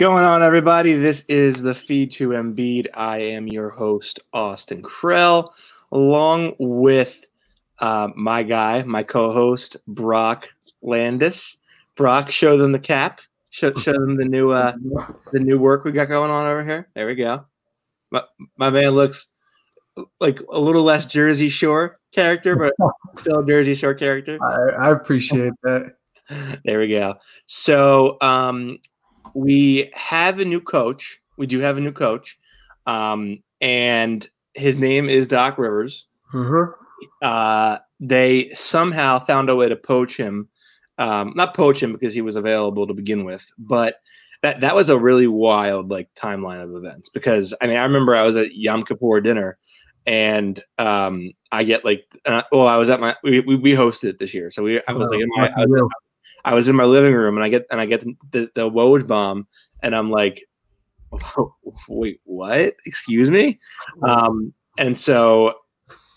going on, everybody? This is the feed to Embiid. I am your host, Austin Krell, along with uh, my guy, my co-host, Brock Landis. Brock, show them the cap. Show, show them the new uh, the new work we got going on over here. There we go. My, my man looks like a little less Jersey Shore character, but still Jersey Shore character. I, I appreciate that. There we go. So um, we have a new coach. We do have a new coach, um, and his name is Doc Rivers. Mhm. Uh, they somehow found a way to poach him. Um, not poach him because he was available to begin with, but that that was a really wild like timeline of events. Because I mean, I remember I was at Yom Kippur dinner, and um, I get like, uh, well, I was at my we, we, we hosted it this year, so we I was like in my I was, I was in my living room and I get and I get the the Woj bomb and I'm like, wait, what? Excuse me? Um, and so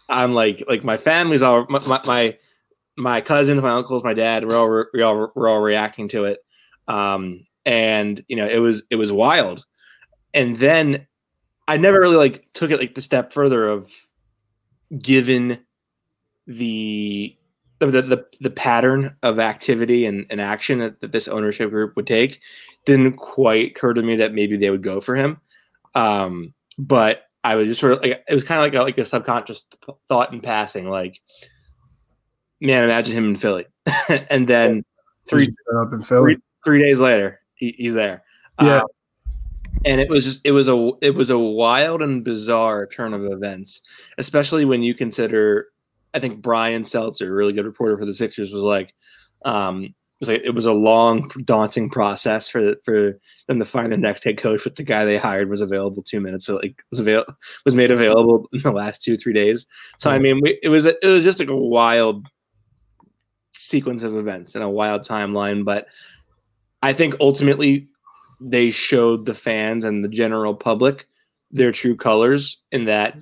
I'm like, like my family's all my my my, cousins, my uncles, my dad, we're all re- we're all we're all reacting to it. Um, and you know, it was it was wild. And then I never really like took it like the step further of given the the, the, the pattern of activity and, and action that, that this ownership group would take didn't quite occur to me that maybe they would go for him. Um, but I was just sort of like, it was kind of like a, like a subconscious thought in passing, like, man, imagine him in Philly. and then three, up in Philly. three, three days later, he, he's there. Yeah. Um, and it was just it was a it was a wild and bizarre turn of events, especially when you consider. I think Brian Seltzer, a really good reporter for the Sixers, was like, um, it was like it was a long, daunting process for for them to find the next head coach. But the guy they hired was available two minutes, so like was avail- was made available in the last two three days. So I mean, we, it was it was just like a wild sequence of events and a wild timeline. But I think ultimately they showed the fans and the general public their true colors in that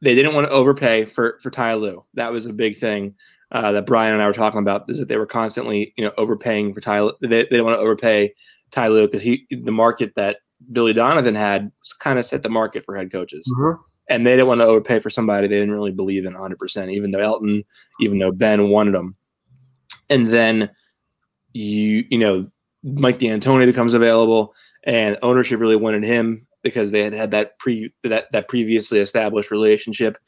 they didn't want to overpay for for Ty Lue. That was a big thing uh, that Brian and I were talking about. Is that they were constantly you know overpaying for Ty. Lue. They, they didn't want to overpay Ty Lue because he the market that Billy Donovan had kind of set the market for head coaches, Mhm. and they didn't want to overpay for somebody they didn't really believe in 100. percent Even though Elton, even though Ben wanted them, and then you you know Mike D'Antoni becomes available, and ownership really wanted him because they had had that pre that that previously established relationship.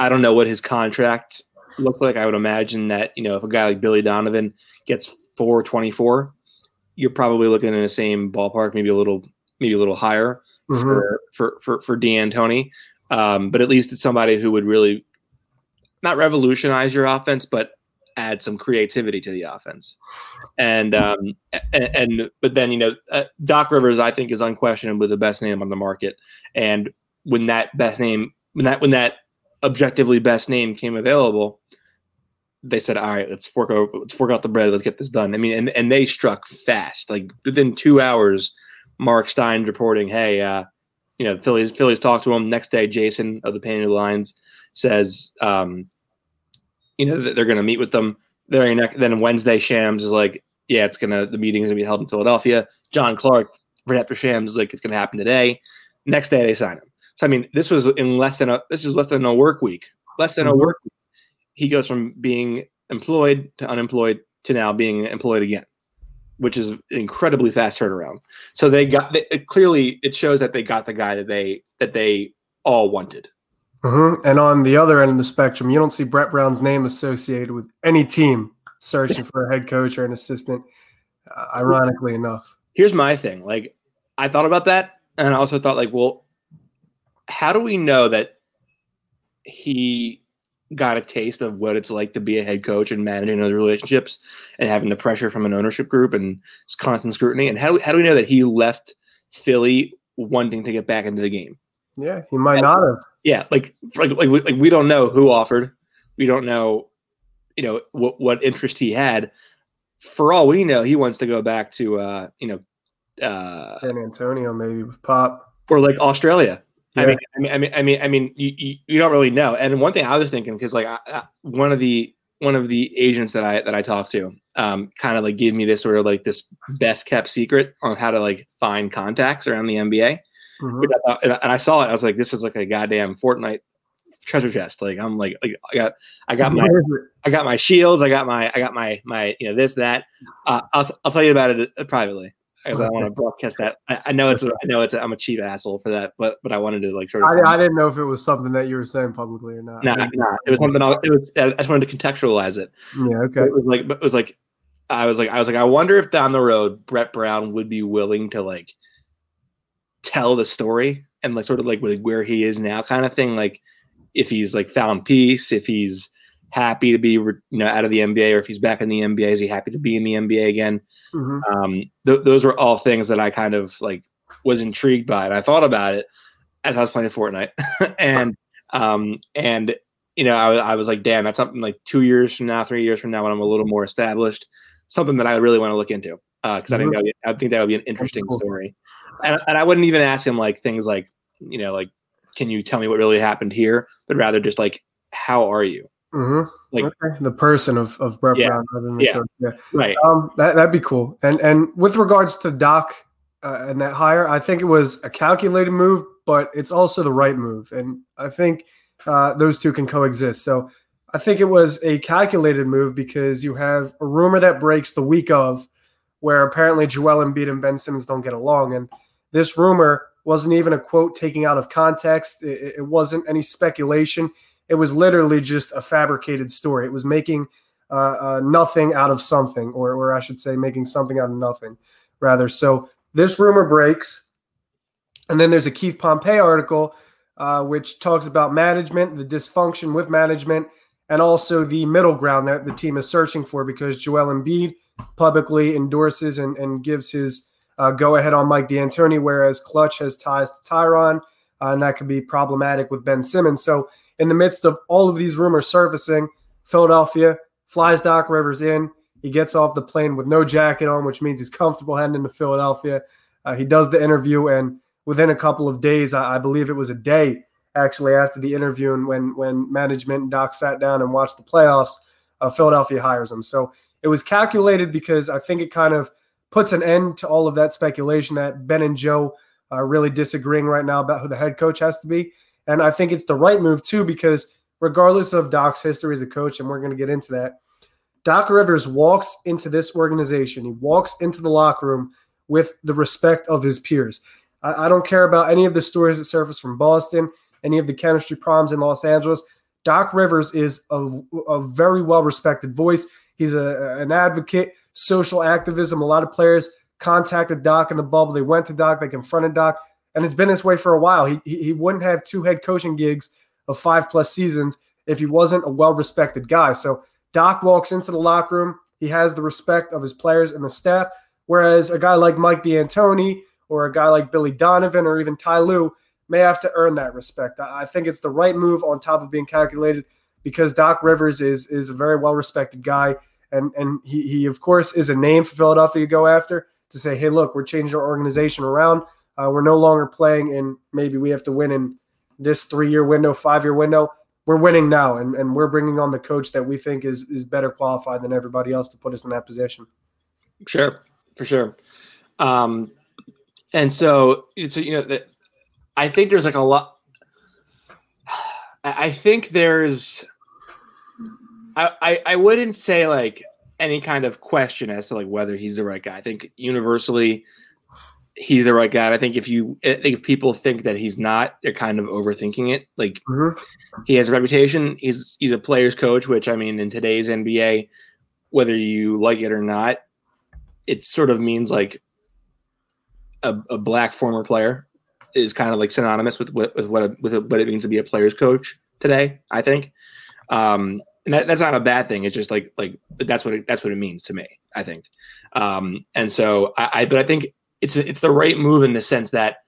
I don't know what his contract looked like. I would imagine that you know if a guy like Billy Donovan gets four twenty four, you're probably looking in the same ballpark, maybe a little maybe a little higher Mhm. for for for for D'Antoni. Um, but at least it's somebody who would really not revolutionize your offense, but add some creativity to the offense. And um, and, and but then you know uh, Doc Rivers, I think, is unquestionably the best name on the market. And when that best name, when that when that objectively best name came available, they said, "All right, let's fork out, let's fork out the bread. Let's get this done." I mean, and and they struck fast. Like within two hours, Mark Stein's reporting, "Hey, uh, you know, Phillies Phillies talked to him." Next day, Jason of the Painted Lines says, um, "You know, that they're going to meet with them." Very next, then Wednesday, Shams is like, "Yeah, it's gonna the meeting is gonna be held in Philadelphia." John Clark right after Shams is like, "It's gonna happen today." Next day, they sign him. So I mean, this was in less than a this is less than a work week. Less than a Mhm. work. Week. He goes from being employed to unemployed to now being employed again, which is an incredibly fast turnaround. So they got they, it, clearly it shows that they got the guy that they that they all wanted. Mhm. And on the other end of the spectrum, you don't see Brett Brown's name associated with any team searching for a head coach or an assistant. Uh, ironically enough, Here's my thing. Like I thought about that, and I also thought like, well, how do we know that he got a taste of what it's like to be a head coach and managing those relationships and having the pressure from an ownership group and constant scrutiny? And how, how do we know that he left Philly wanting to get back into the game? Yeah, he might not have. Yeah, like like like we, like we don't know who offered. We don't know, you know, what what interest he had. For all we know, he wants to go back to uh, you know, uh, San Antonio maybe with Pop. or like Australia. I Yeah. mean, I mean, I mean, I mean, I mean, you, you, you don't really know. And one thing I was thinking, because like I, I, one of the one of the agents that I that I talked to um, kind of like gave me this sort of like this best kept secret on how to like find contacts around the NBA. Mm-hmm. Thought, and I saw it. I was like, this is like a goddamn Fortnite treasure chest. Like I'm like, like I got I got my I got my shields. I got my I got my my you know this that. Uh, I'll I'll tell you about it uh, privately because I want to broadcast that. I, I, know it's a, I know it's a, I'm a cheap asshole for that, but but I wanted to like sort of. I, I didn't know if it was something that you were saying publicly or not. Nah, nah. It was something. I, it was. I just wanted to contextualize it. Yeah. Okay. It was like it was like I was like I was like I wonder if down the road Brett Brown would be willing to like tell the story and like sort of like where he is now kind of thing like if he's like found peace if he's happy to be you know out of the NBA or if he's back in the NBA is he happy to be in the NBA again mm-hmm. um, th- those were all things that I kind of like was intrigued by and I thought about it as I was playing Fortnite and um, and you know I, I was like damn that's something like two years from now three years from now when I'm a little more established something that I really want to look into because uh, I think mm-hmm. that would be, I think that would be an interesting cool. story and, and I wouldn't even ask him like things like you know like can you tell me what really happened here but rather just like how are you Mm-hmm. Like okay. the person of, of Brett yeah, Brown rather than the yeah. Yeah. Right. Um, that, that'd be cool. And and with regards to Doc uh, and that hire, I think it was a calculated move, but it's also the right move. And I think uh, those two can coexist. So I think it was a calculated move because you have a rumor that breaks the week of where apparently Joel Embiid and Ben Simmons don't get along. And this rumor wasn't even a quote taking out of context. It, it wasn't any speculation it was literally just a fabricated story. It was making uh, uh, nothing out of something, or, or I should say, making something out of nothing, rather. So this rumor breaks, and then there's a Keith Pompey article uh, which talks about management, the dysfunction with management, and also the middle ground that the team is searching for because Joel Embiid publicly endorses and, and gives his uh, go ahead on Mike D'Antoni, whereas Klutch has ties to Tyronn, uh, and that could be problematic with Ben Simmons. So in the midst of all of these rumors surfacing, Philadelphia flies Doc Rivers in. He gets off the plane with no jacket on, which means he's comfortable heading into Philadelphia. Uh, he does the interview, and within a couple of days, I, I, believe it was a day actually after the interview, and when when management and Doc sat down and watched the playoffs, uh, Philadelphia hires him. So it was calculated because I think it kind of puts an end to all of that speculation that Ben and Joe are really disagreeing right now about who the head coach has to be. And I think it's the right move too, because regardless of Doc's history as a coach, and we're going to get into that, Doc Rivers walks into this organization. He walks into the locker room with the respect of his peers. I, I don't care about any of the stories that surface from Boston, any of the chemistry problems in Los Angeles. Doc Rivers is a, a very well respected voice. He's a, an advocate, social activism. A lot of players contacted Doc in the bubble. They went to Doc, they confronted Doc and it's been this way for a while. He he wouldn't have two head coaching gigs of five plus seasons if he wasn't a well respected guy. So Doc walks into the locker room. He has the respect of his players and the staff. Whereas a guy like Mike D'Antoni or a guy like Billy Donovan or even Ty Lue may have to earn that respect. I think it's the right move on top of being calculated because Doc Rivers is is a very well respected guy. And and he, he of course is a name for Philadelphia to go after to say, hey, look, we're changing our organization around. Uh, we're no longer playing and maybe we have to win in this three year window, five year window. We're winning now, and, and we're bringing on the coach that we think is is better qualified than everybody else to put us in that position. Sure, for sure. Um, and so it's you know that I think there's like a lot. I think there's. I, I I wouldn't say like any kind of question as to like whether he's the right guy. I think universally he's the right guy. I think if you think if people think that he's not, they're kind of overthinking it. Like mm-hmm. he has a reputation. He's he's a player's coach, which I mean in today's NBA, whether you like it or not, it sort of means like a, a black former player is kind of like synonymous with with, with what a, with a, what it means to be a player's coach today. I think. Um, and that, that's not a bad thing. It's just like like that's what it, that's what it means to me. I think, um, and so I, I but I think it's it's the right move in the sense that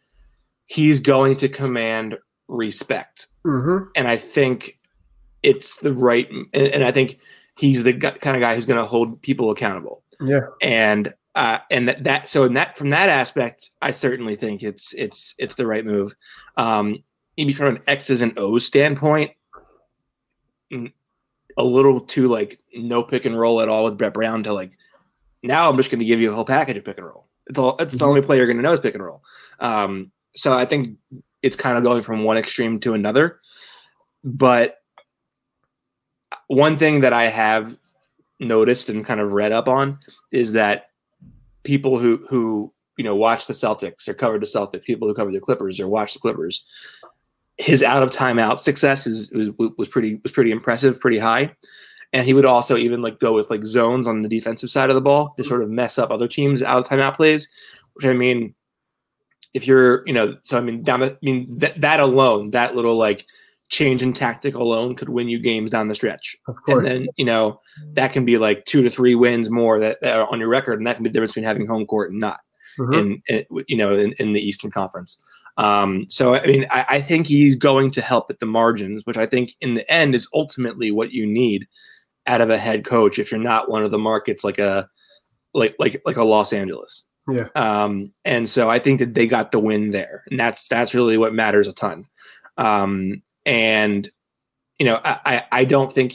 he's going to command respect, mm-hmm. and I think it's the right, and, and I think he's the kind of guy who's going to hold people accountable. Yeah, and uh, and that, that so in that from that aspect, I certainly think it's it's it's the right move. Um, maybe from an X's and O's standpoint, mm, a little too like no pick and roll at all with Brett Brown to like now I'm just going to give you a whole package of pick and roll. It's all it's mm-hmm. the only play you're going to know is pick and roll. Um, so I think it's kind of going from one extreme to another. But one thing that I have noticed and kind of read up on is that people who who you know watch the Celtics or cover the Celtics, people who cover the Clippers or watch the Clippers, his out of timeout success is was, was pretty was pretty impressive, pretty high. And he would also even like go with like zones on the defensive side of the ball to sort of mess up other teams out of timeout plays, which I mean, if you're, you know, so I mean, down the, I mean, that, that alone, that little like change in tactic alone could win you games down the stretch. Of course. And then, you know, that can be like two to three wins more that, that, are on your record. And that can be the difference between having home court and not mm-hmm. in, in, you know, in, in the Eastern Conference. Um, so, I mean, I, I think he's going to help at the margins, which I think in the end is ultimately what you need out of a head coach if you're not one of the markets like a, like, like, like a Los Angeles. Yeah. Um, and so I think that they got the win there, and that's that's really what matters a ton. Um, and you know, I, I, I don't think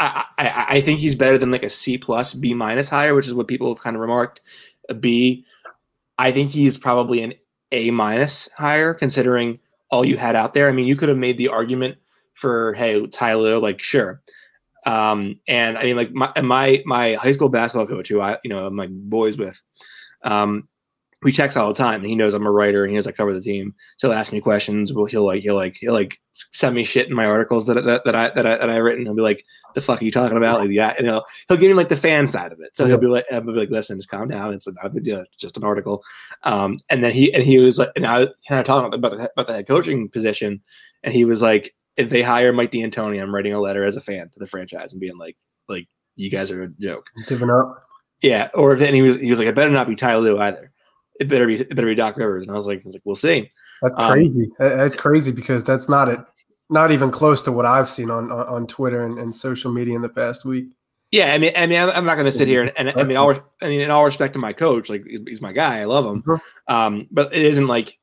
I, I, I think he's better than like a C plus B minus higher, which is what people have kind of remarked. A B, I think he's probably an A minus higher, considering all you had out there. I mean, you could have made the argument for hey Tyler, like sure, um, and I mean, like my my my high school basketball coach, who I you know I'm like boys with, um, we checks all the time, and he knows I'm a writer, and he knows I cover the team. So he'll ask me questions. Well, he'll like he'll like he'll like send me shit in my articles that that, that I that I that I written. He'll be like, "The fuck are you talking about?" Like, yeah, you know, he'll give me like the fan side of it. So he'll be like, "I'll be like, listen, just calm down. It's not a big deal. It's just an article." Um, and then he and he was like, and I kind of talking about the, about the head coaching position, and he was like, if they hire Mike D'Antoni, I'm writing a letter as a fan to the franchise and being like, like you guys are a joke. Giving up. Yeah, or if and he was he was like, I better not be Ty Lue either. It better be it better be Doc Rivers. And I was like, I was like, we'll see. That's um, crazy. that's crazy because that's not it. Not even close to what I've seen on on, on Twitter and, and, social media in the past week. Yeah, I mean, I mean, I'm not going to sit here and, and I mean, all, I mean, in all respect to my coach, like he's my guy, I love him. Mm-hmm. Um, but it isn't like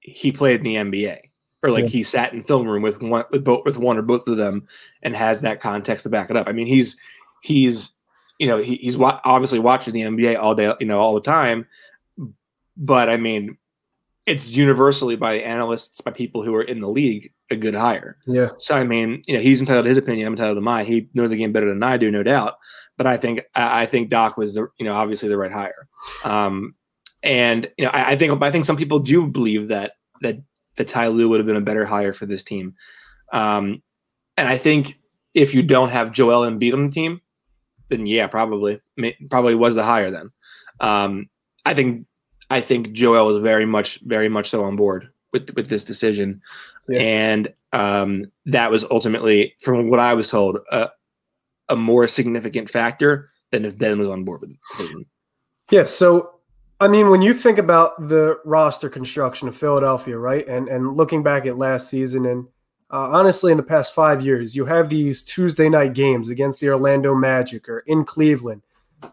he played in the NBA or like yeah. he sat in film room with one with both with one or both of them and has that context to back it up. I mean, he's he's you know he, he's wa- obviously watching the NBA all day, you know, all the time. But I mean, it's universally by analysts, by people who are in the league, a good hire. Yeah. So I mean, you know, he's entitled to his opinion. I'm entitled to mine. He knows the game better than I do, no doubt. But I think I think Doc was the you know obviously the right hire. Um, and you know, I, I think I think some people do believe that that that Ty Lue would have been a better hire for this team. Um, and I think if you don't have Joel Embiid on the team, then yeah, probably probably was the hire then. Um, I think I think Joel was very much very much so on board with with this decision, yeah. and um, that was ultimately, from what I was told, a, a more significant factor than if Ben was on board with the decision. Yeah. So I mean, when you think about the roster construction of Philadelphia, right, and and looking back at last season, and uh, honestly, in the past five years, you have these Tuesday night games against the Orlando Magic or in Cleveland,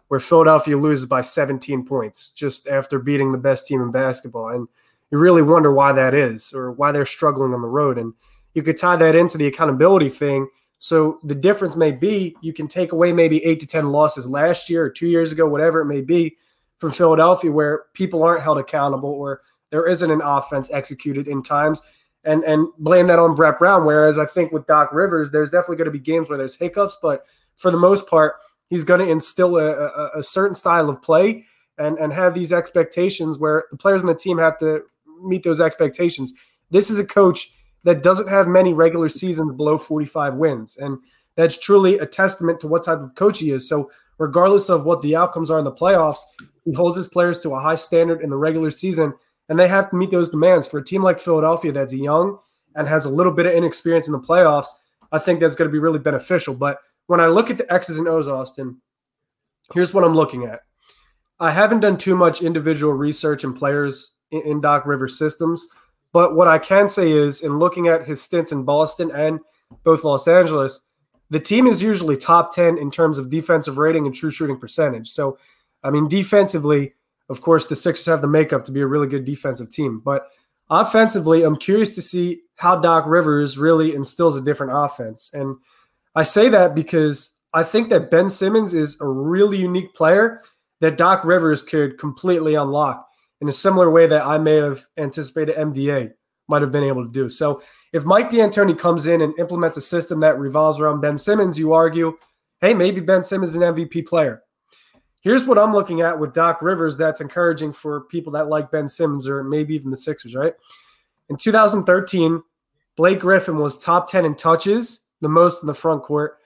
where Philadelphia loses by 17 points just after beating the best team in basketball, and you really wonder why that is or why they're struggling on the road, and you could tie that into the accountability thing. So the difference may be you can take away maybe eight to ten losses last year or two years ago, whatever it may be from Philadelphia where people aren't held accountable or there isn't an offense executed in times and and blame that on Brett Brown. Whereas I think with Doc Rivers, there's definitely going to be games where there's hiccups, but for the most part, he's going to instill a, a, a, certain style of play and and have these expectations where the players on the team have to meet those expectations. This is a coach that doesn't have many regular seasons below 45 wins, and that's truly a testament to what type of coach he is. So regardless of what the outcomes are in the playoffs, he holds his players to a high standard in the regular season, and they have to meet those demands. For a team like Philadelphia that's young and has a little bit of inexperience in the playoffs, I think that's going to be really beneficial. But when I look at the X's and O's, Austin, here's what I'm looking at. I haven't done too much individual research in players in, Doc Rivers systems, but what I can say is, in looking at his stints in Boston and both Los Angeles, the team is usually top 10 in terms of defensive rating and true shooting percentage. So I mean, defensively, of course, the Sixers have the makeup to be a really good defensive team. But offensively, I'm curious to see how Doc Rivers really instills a different offense. And I say that because I think that Ben Simmons is a really unique player that Doc Rivers could completely unlock in a similar way that I may have anticipated MDA might have been able to do. So if Mike D'Antoni comes in and implements a system that revolves around Ben Simmons, you argue, hey, maybe Ben Simmons is an MVP player. Here's what I'm looking at with Doc Rivers that's encouraging for people that like Ben Simmons or maybe even the Sixers, right? In 2013, Blake Griffin was top 10 in touches, the most in the front court,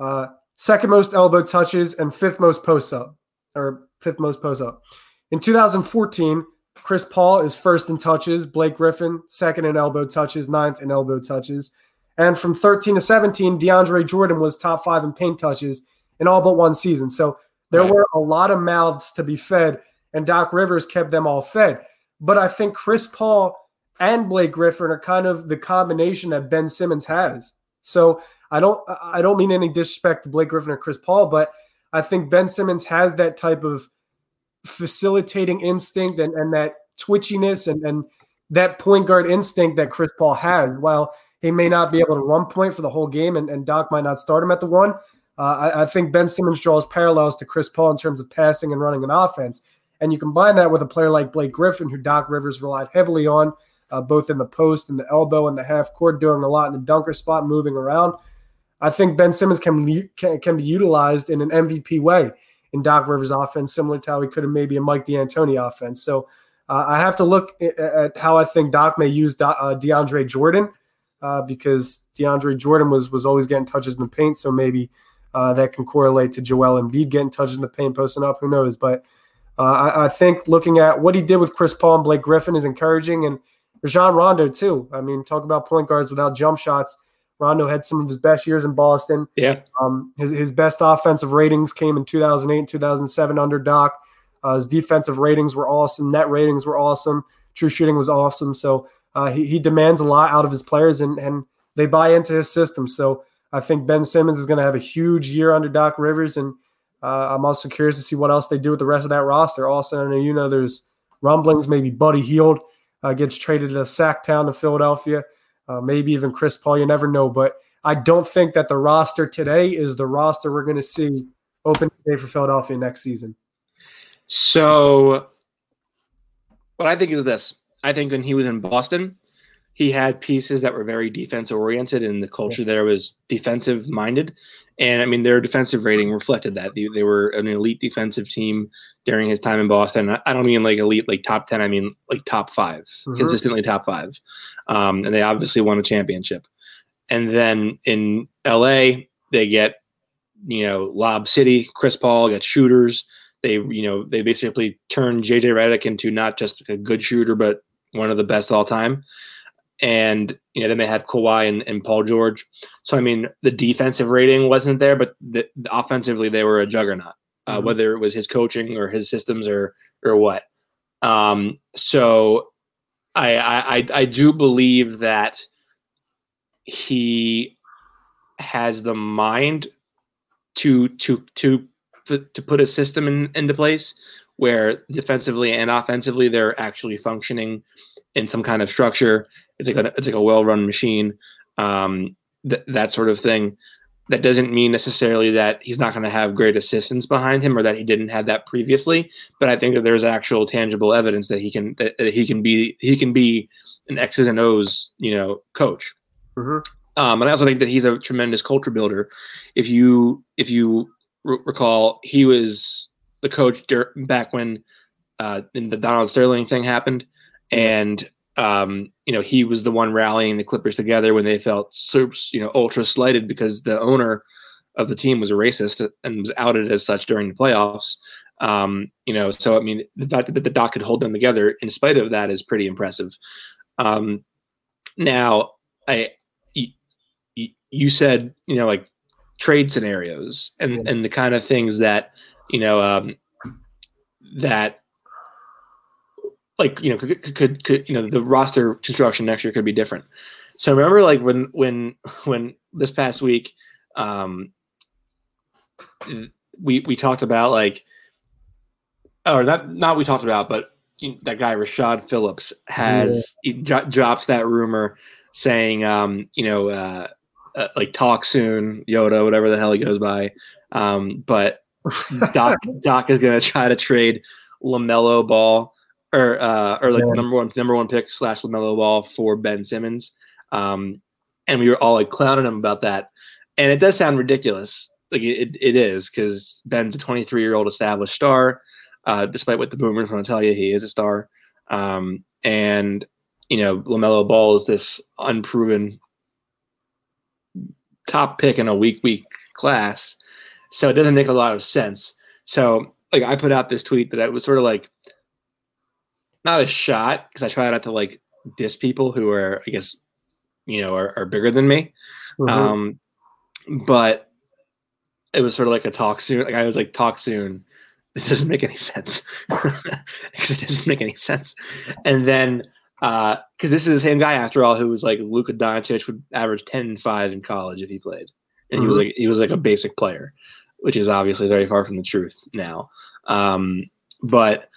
uh, second most elbow touches, and fifth most post up, or fifth most post up. In 2014, Chris Paul is first in touches, Blake Griffin second in elbow touches, ninth in elbow touches. And from 13 to 17, DeAndre Jordan was top five in paint touches in all but one season. So there right. were a lot of mouths to be fed, and Doc Rivers kept them all fed. But I think Chris Paul and Blake Griffin are kind of the combination that Ben Simmons has. So I don't I don't mean any disrespect to Blake Griffin or Chris Paul, but I think Ben Simmons has that type of facilitating instinct and, and that twitchiness and, and that point guard instinct that Chris Paul has. While he may not be able to run point for the whole game and, and Doc might not start him at the one, uh, I, I, think Ben Simmons draws parallels to Chris Paul in terms of passing and running an offense. And you combine that with a player like Blake Griffin, who Doc Rivers relied heavily on, uh, both in the post and the elbow and the half court, doing a lot in the dunker spot, moving around. I think Ben Simmons can, can, can be utilized in an MVP way in Doc Rivers' offense, similar to how he could have maybe a Mike D'Antoni offense. So uh, I have to look at how I think Doc may use uh, DeAndre Jordan uh, because DeAndre Jordan was was always getting touches in the paint. So maybe uh, that can correlate to Joel Embiid getting touches in the paint, posting up. Who knows? But uh, I, I, think looking at what he did with Chris Paul and Blake Griffin is encouraging, and Rajon Rondo too. I mean, talk about point guards without jump shots. Rondo had some of his best years in Boston. Yeah. Um, his, his best offensive ratings came in 2008 and 2007 under Doc. Uh, his defensive ratings were awesome. Net ratings were awesome. True shooting was awesome. So uh, he, he demands a lot out of his players, and, and they buy into his system. So I think Ben Simmons is going to have a huge year under Doc Rivers, and uh, I'm also curious to see what else they do with the rest of that roster. Also, I know you know there's rumblings maybe Buddy Hield uh, gets traded to Sactown to Philadelphia, uh, maybe even Chris Paul. You never know, but I don't think that the roster today is the roster we're going to see open day for Philadelphia next season. So, what I think is this: I think when he was in Boston, he had pieces that were very defense oriented and the culture there was defensive minded and i mean their defensive rating reflected that. They, they, were an elite defensive team during his time in boston. I don't mean like elite like top 10 i mean like top 5 mm-hmm. consistently top five. Um, and they obviously won a championship. And then in la they get you know lob city chris paul gets shooters. They you know they basically turn jj Redick into not just a good shooter but one of the best of all time and you know then they had Kawhi and, and Paul George. So I mean, the defensive rating wasn't there, but the, the offensively they were a juggernaut. Uh, mm-hmm. Whether it was his coaching or his systems or or what. Um, so I, I I do believe that he has the mind to to to to put a system in, into place where defensively and offensively they're actually functioning in some kind of structure. It's like a, it's like a well-run machine, um, th- that sort of thing. That doesn't mean necessarily that he's not going to have great assistance behind him or that he didn't have that previously. But I think that there's actual tangible evidence that he can that, that he can be he can be an X's and O's you know coach. Mm-hmm. Um, and I also think that he's a tremendous culture builder. If you if you r- recall, he was the coach back when uh, the Donald Sterling thing happened, and um, you know he was the one rallying the Clippers together when they felt you know ultra slighted because the owner of the team was a racist and was outed as such during the playoffs. Um, you know, so I mean, the fact that the doc could hold them together in spite of that is pretty impressive. Um, now, I you, you said you know like trade scenarios and and the kind of things that you know um, that like you know could, could, could you know the roster construction next year could be different. So I remember like when when when this past week um we we talked about like or not not we talked about but that guy Rashad Phillips has yeah. he drops that rumor saying, um, you know, uh, uh, like talk soon, Yoda, whatever the hell he goes by. Um, but Doc Doc is going to try to trade LaMelo Ball or uh, or like yeah. number one number one pick slash LaMelo Ball for Ben Simmons. Um, and we were all like clowning him about that. And it does sound ridiculous. Like it, it is because Ben's a 23 year old established star. Uh, despite what the boomers want to tell you, he is a star. Um, and you know, LaMelo Ball is this unproven top pick in a week week class. So it doesn't make a lot of sense. So like I put out this tweet that it was sort of like not a shot because I try not to like diss people who are I guess you know are, are bigger than me. Mm-hmm. Um, but it was sort of like a talk soon. Like I was like talk soon. This doesn't make any sense because it doesn't make any sense. And then because uh, this is the same guy after all who was like Luka Doncic would average 10 and 5 in college if he played. And mm-hmm. he was mm-hmm. like he was like a basic player, which is obviously very far from the truth now. Um, but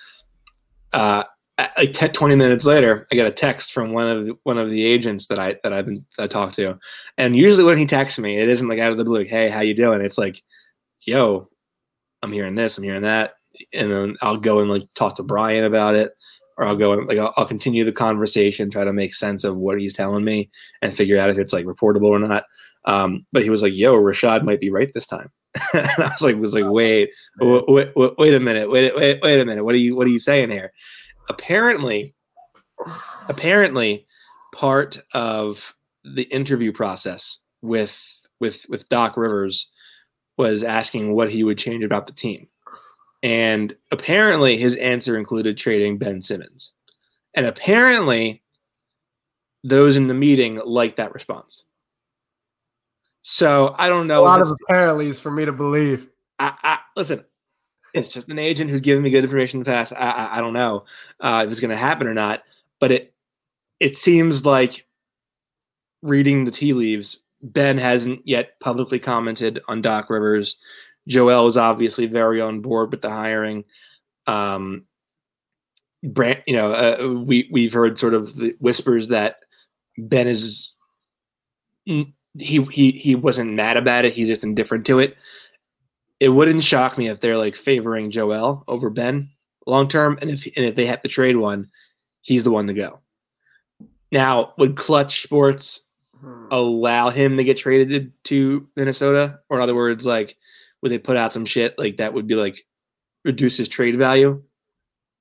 uh, like 10, 20 minutes later, I get a text from one of the, one of the agents that I that I've been that I talked to, and usually when he texts me, it isn't like out of the blue, like, "Hey, how you doing?" It's like, "Yo, I'm hearing this, I'm hearing that," and then I'll go and like talk to Brian about it, or I'll go and like I'll, I'll, continue the conversation, try to make sense of what he's telling me, and figure out if it's like reportable or not. Um, but he was like, "Yo, Rashad might be right this time," and I was like, "Was like, wait, wait, wait, wait a minute, wait, wait, wait a minute. What are you, what are you saying here?" Apparently, apparently, part of the interview process with with with Doc Rivers was asking what he would change about the team. And apparently his answer included trading Ben Simmons. And apparently those in the meeting liked that response. So I don't know. A lot of apparentlys for me to believe. I, I, listen, it's just an agent who's giving me good information in the past. I, I, I don't know uh, if it's going to happen or not, but it it seems like reading the tea leaves. Ben hasn't yet publicly commented on Doc Rivers Joel is obviously very on board with the hiring. Um, Brand, you know, uh, we we've heard sort of the whispers that Ben is he he he wasn't mad about it. He's just indifferent to it. It wouldn't shock me if they're like favoring Joel over Ben long term, and if and if they have to trade one, he's the one to go. Now, would Klutch Sports hmm. allow him to get traded to Minnesota, or in other words, like would they put out some shit like that would be like reduce his trade value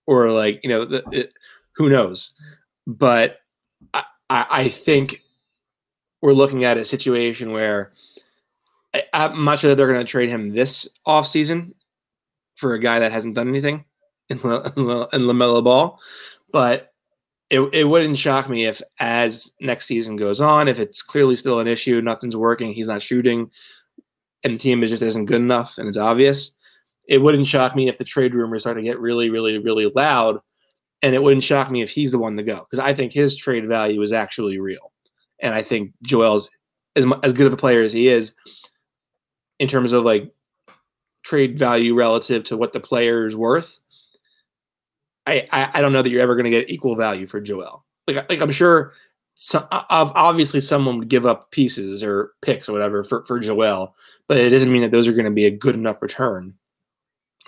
or like you know the, it, who knows but I, I think we're looking at a situation where I, am not sure that they're going to trade him this offseason for a guy that hasn't done anything in, in, in LaMelo Ball. But it, it wouldn't shock me if, as next season goes on, if it's clearly still an issue, nothing's working, he's not shooting, and the team is just isn't good enough and it's obvious, it wouldn't shock me if the trade rumors start to get really, really, really loud. And it wouldn't shock me if he's the one to go because I think his trade value is actually real. And I think Joel's as, as good of a player as he is in terms of like trade value relative to what the player is worth. I, I, I don't know that you're ever going to get equal value for Joel. Like, like I'm sure so, obviously someone would give up pieces or picks or whatever for, for Joel, but it doesn't mean that those are going to be a good enough return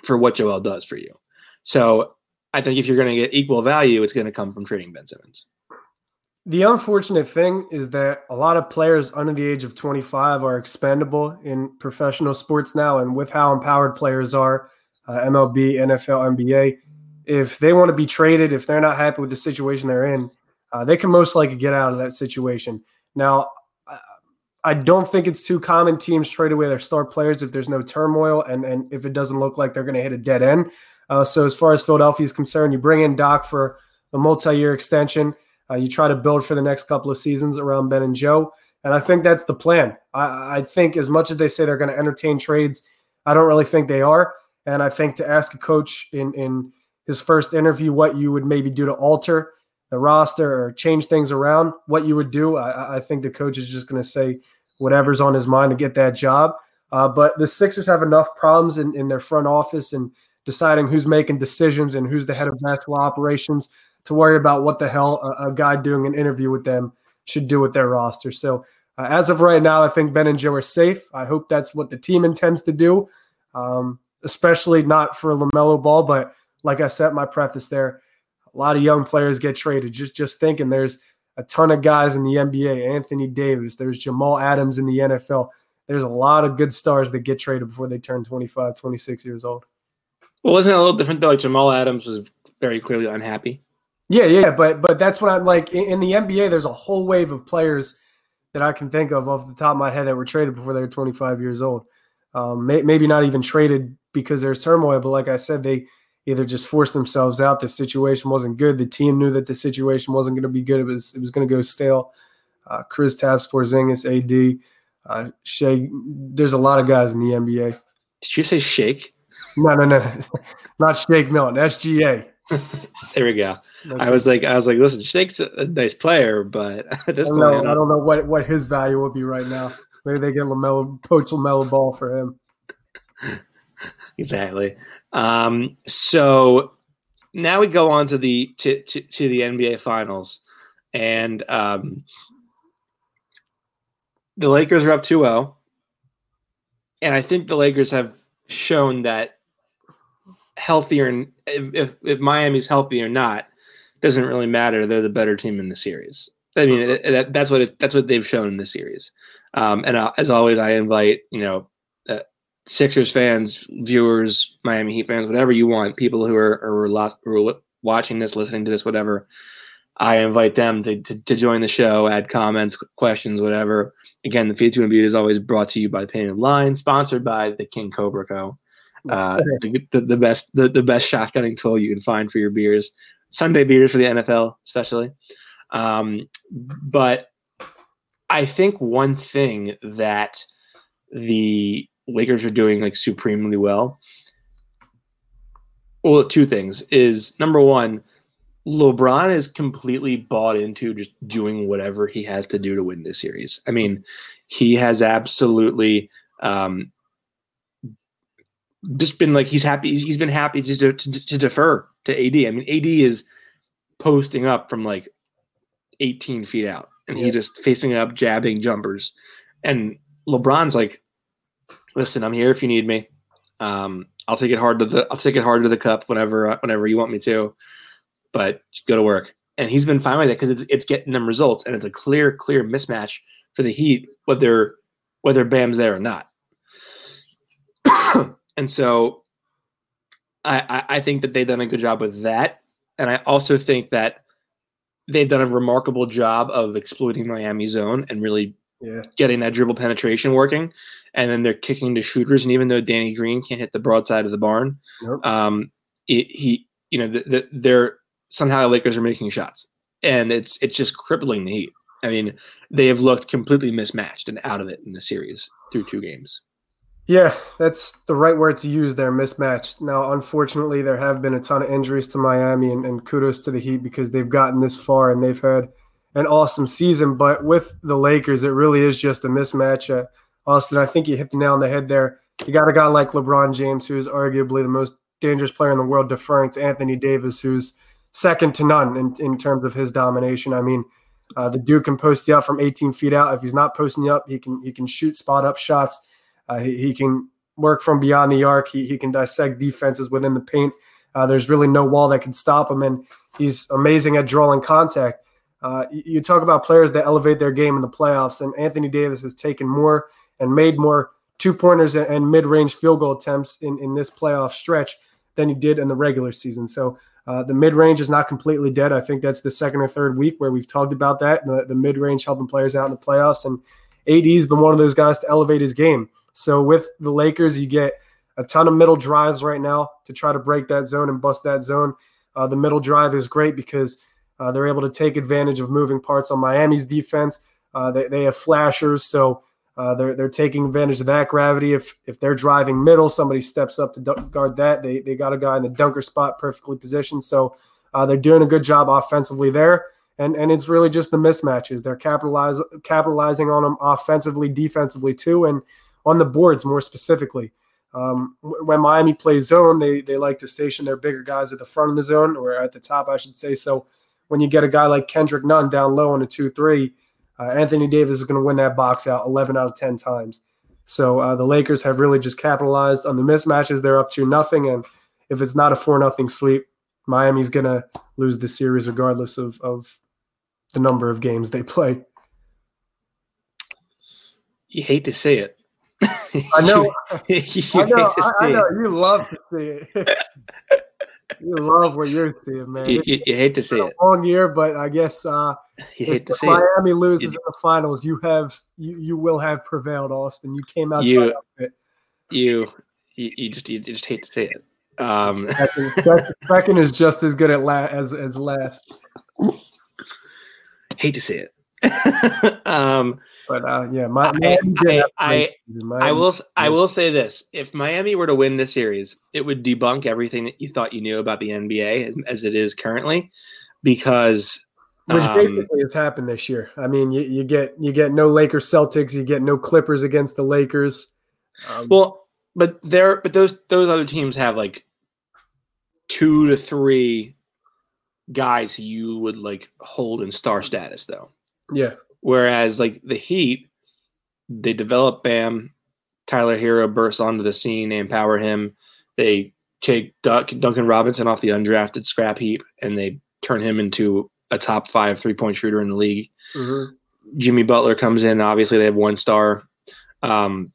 for what Joel does for you. So I think if you're going to get equal value, it's going to come from trading Ben Simmons. The unfortunate thing is that a lot of players under the age of 25 are expendable in professional sports now. And with how empowered players are, uh, MLB, NFL, NBA, if they want to be traded, if they're not happy with the situation they're in, uh, they can most likely get out of that situation. Now, I don't think it's too common teams trade away their star players if there's no turmoil and, and if it doesn't look like they're going to hit a dead end. Uh, so, as far as Philadelphia is concerned, you bring in Doc for a multi year extension. Uh, you try to build for the next couple of seasons around Ben and Joe. And I think that's the plan. I, I think as much as they say they're going to entertain trades, I don't really think they are. And I think to ask a coach in, in his first interview what you would maybe do to alter the roster or change things around, what you would do. I, I think the coach is just going to say whatever's on his mind to get that job. Uh, but the Sixers have enough problems in, in their front office and deciding who's making decisions and who's the head of basketball operations to worry about what the hell a, a guy doing an interview with them should do with their roster. So uh, as of right now, I think Ben and Joe are safe. I hope that's what the team intends to do, um, especially not for LaMelo Ball. But like I said, my preface there, a lot of young players get traded. Just just thinking there's a ton of guys in the NBA, Anthony Davis, there's Jamal Adams in the NFL. There's a lot of good stars that get traded before they turn 25, 26 years old. Well, wasn't it a little different though? Like Jamal Adams was very clearly unhappy. Yeah, yeah, but but that's what I'm like in the NBA. There's a whole wave of players that I can think of off the top of my head that were traded before they were 25 years old. Um, may, maybe not even traded because there's turmoil, but like I said, they either just forced themselves out. The situation wasn't good. The team knew that the situation wasn't going to be good. It was it was going to go stale. Uh, Kristaps Porzingis, AD, uh, Shai. There's a lot of guys in the NBA. Did you say Shake? No, no, no, not Shake Milton. SGA. there we go. Okay. I was like, I was like, listen, Shake's a nice player, but at this I point, know, I don't know what what his value will be right now. Maybe they get LaMelo, poach LaMelo ball for him. exactly. Um, so now we go on to the to, to, to the NBA Finals, and um, the Lakers are up 2-0. and I think the Lakers have shown that healthier and if, if Miami's healthy or not doesn't really matter. They're the better team in the series. I mean, it, it, that's what it, that's what they've shown in the series. Um, and uh, as always, I invite you know uh, Sixers fans, viewers, Miami Heat fans, whatever you want, people who are, are, who are watching this, listening to this, whatever. I invite them to, to, to, join the show, add comments, questions, whatever. Again, the Feed to Embiid is always brought to you by Painted Line, sponsored by the King Cobra Co. Uh, the, the, the, best the, the best shotgunning tool you can find for your beers, Sunday beers for the NFL, especially. Um, but I think one thing that the Lakers are doing like supremely well. Well, two things is number one, LeBron is completely bought into just doing whatever he has to do to win this series. I mean, he has absolutely um, just been like he's happy. He's been happy to, to, to defer to AD. I mean, AD is posting up from like 18 feet out, and yeah. he's just facing up, jabbing jumpers. And LeBron's like, "Listen, I'm here if you need me. Um, I'll take it hard to the I'll take it hard to the cup whenever uh, whenever you want me to, but go to work." And he's been fine with it because it's it's getting them results, and it's a clear clear mismatch for the Heat whether whether Bam's there or not. And so I, I think that they've done a good job with that. And I also think that they've done a remarkable job of exploiting Miami zone and really yeah. getting that dribble penetration working. And then they're kicking to shooters. And even though Danny Green can't hit the broadside of the barn, nope. um, it, he, you know, the, the, they're somehow the Lakers are making shots, and it's it's just crippling the Heat. I mean, they have looked completely mismatched and out of it in the series through two games. Yeah, that's the right word to use there, mismatched. Now, unfortunately, there have been a ton of injuries to Miami, and, and, kudos to the Heat because they've gotten this far and they've had an awesome season. But with the Lakers, it really is just a mismatch. Uh, Austin, I think you hit the nail on the head there. You got a guy like LeBron James, who is arguably the most dangerous player in the world, deferring to Anthony Davis, who's second to none in, in terms of his domination. I mean, uh, the dude can post you up from 18 feet out. If he's not posting you up, he can he can shoot spot up shots uh, he, he, can work from beyond the arc. He, he can dissect defenses within the paint. Uh, there's really no wall that can stop him, and he's amazing at drawing contact. Uh, you, you talk about players that elevate their game in the playoffs, and Anthony Davis has taken more and made more two pointers and, and mid range field goal attempts in, in this playoff stretch than he did in the regular season. So uh, the mid range is not completely dead. I think that's the second or third week where we've talked about that. The, the mid range helping players out in the playoffs. And AD's been one of those guys to elevate his game. So with the Lakers, you get a ton of middle drives right now to try to break that zone and bust that zone. Uh, the middle drive is great because uh, they're able to take advantage of moving parts on Miami's defense. Uh, they, they have flashers, so uh, they're they're taking advantage of that gravity. If if they're driving middle, somebody steps up to guard that. They they got a guy in the dunker spot perfectly positioned. So uh, they're doing a good job offensively there. And and it's really just the mismatches. They're capitalize, capitalizing on them offensively, defensively too. And on the boards more specifically. Um, when Miami plays zone, they they like to station their bigger guys at the front of the zone or at the top, I should say. So when you get a guy like Kendrick Nunn down low on a two three, Uh, Anthony Davis is going to win that box out 11 out of 10 times. So uh, the Lakers have really just capitalized on the mismatches. They're up to nothing, and if it's not a four nothing sweep, Miami's going to lose the series regardless of of the number of games they play. You hate to see it. I know. you, you I know. I, I, know. You love to see it. you love what you're seeing, man. You, you, you hate to see it. long year, but I guess uh, you hate to see Miami it. loses in the finals. You have you you will have prevailed, Austin. You came out you, you, you you just you just hate to see it. Um, second, second is just as good at la- as as last. Hate to see it. um, but uh, yeah, my, I, I, I, I, will I will say this: if Miami were to win this series, it would debunk everything that you thought you knew about the NBA as, as it is currently, because which um, basically has happened this year. I mean, you, you, get you get no Lakers Celtics, you get no Clippers against the Lakers. Um, well, but there, but those those other teams have like two to three guys who you would like hold in star status, though. Yeah. Whereas like the Heat, they develop Bam, Tyler Herro bursts onto the scene, they empower him. They take Duncan Robinson off the undrafted scrap heap and they turn him into a top five three point shooter in the league. Mm-hmm. Jimmy Butler comes in. Obviously, they have one star, um,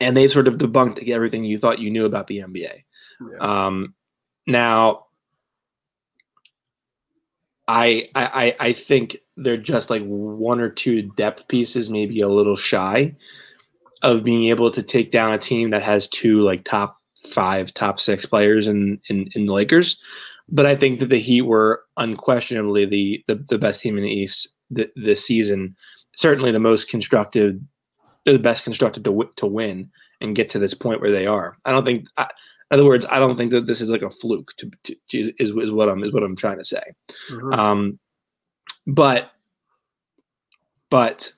and they've sort of debunked everything you thought you knew about the NBA. Yeah. Um, now, I, I I think they're just like one or two depth pieces, maybe a little shy of being able to take down a team that has two like top five, top six players in in, in the Lakers. But I think that the Heat were unquestionably the the, the best team in the East th- this season. Certainly the most constructive, the best constructed to w- to win and get to this point where they are. I don't think. I, in other words, I don't think that this is like a fluke. To, to, to is, is what I'm is what I'm trying to say. Mm-hmm. Um, but but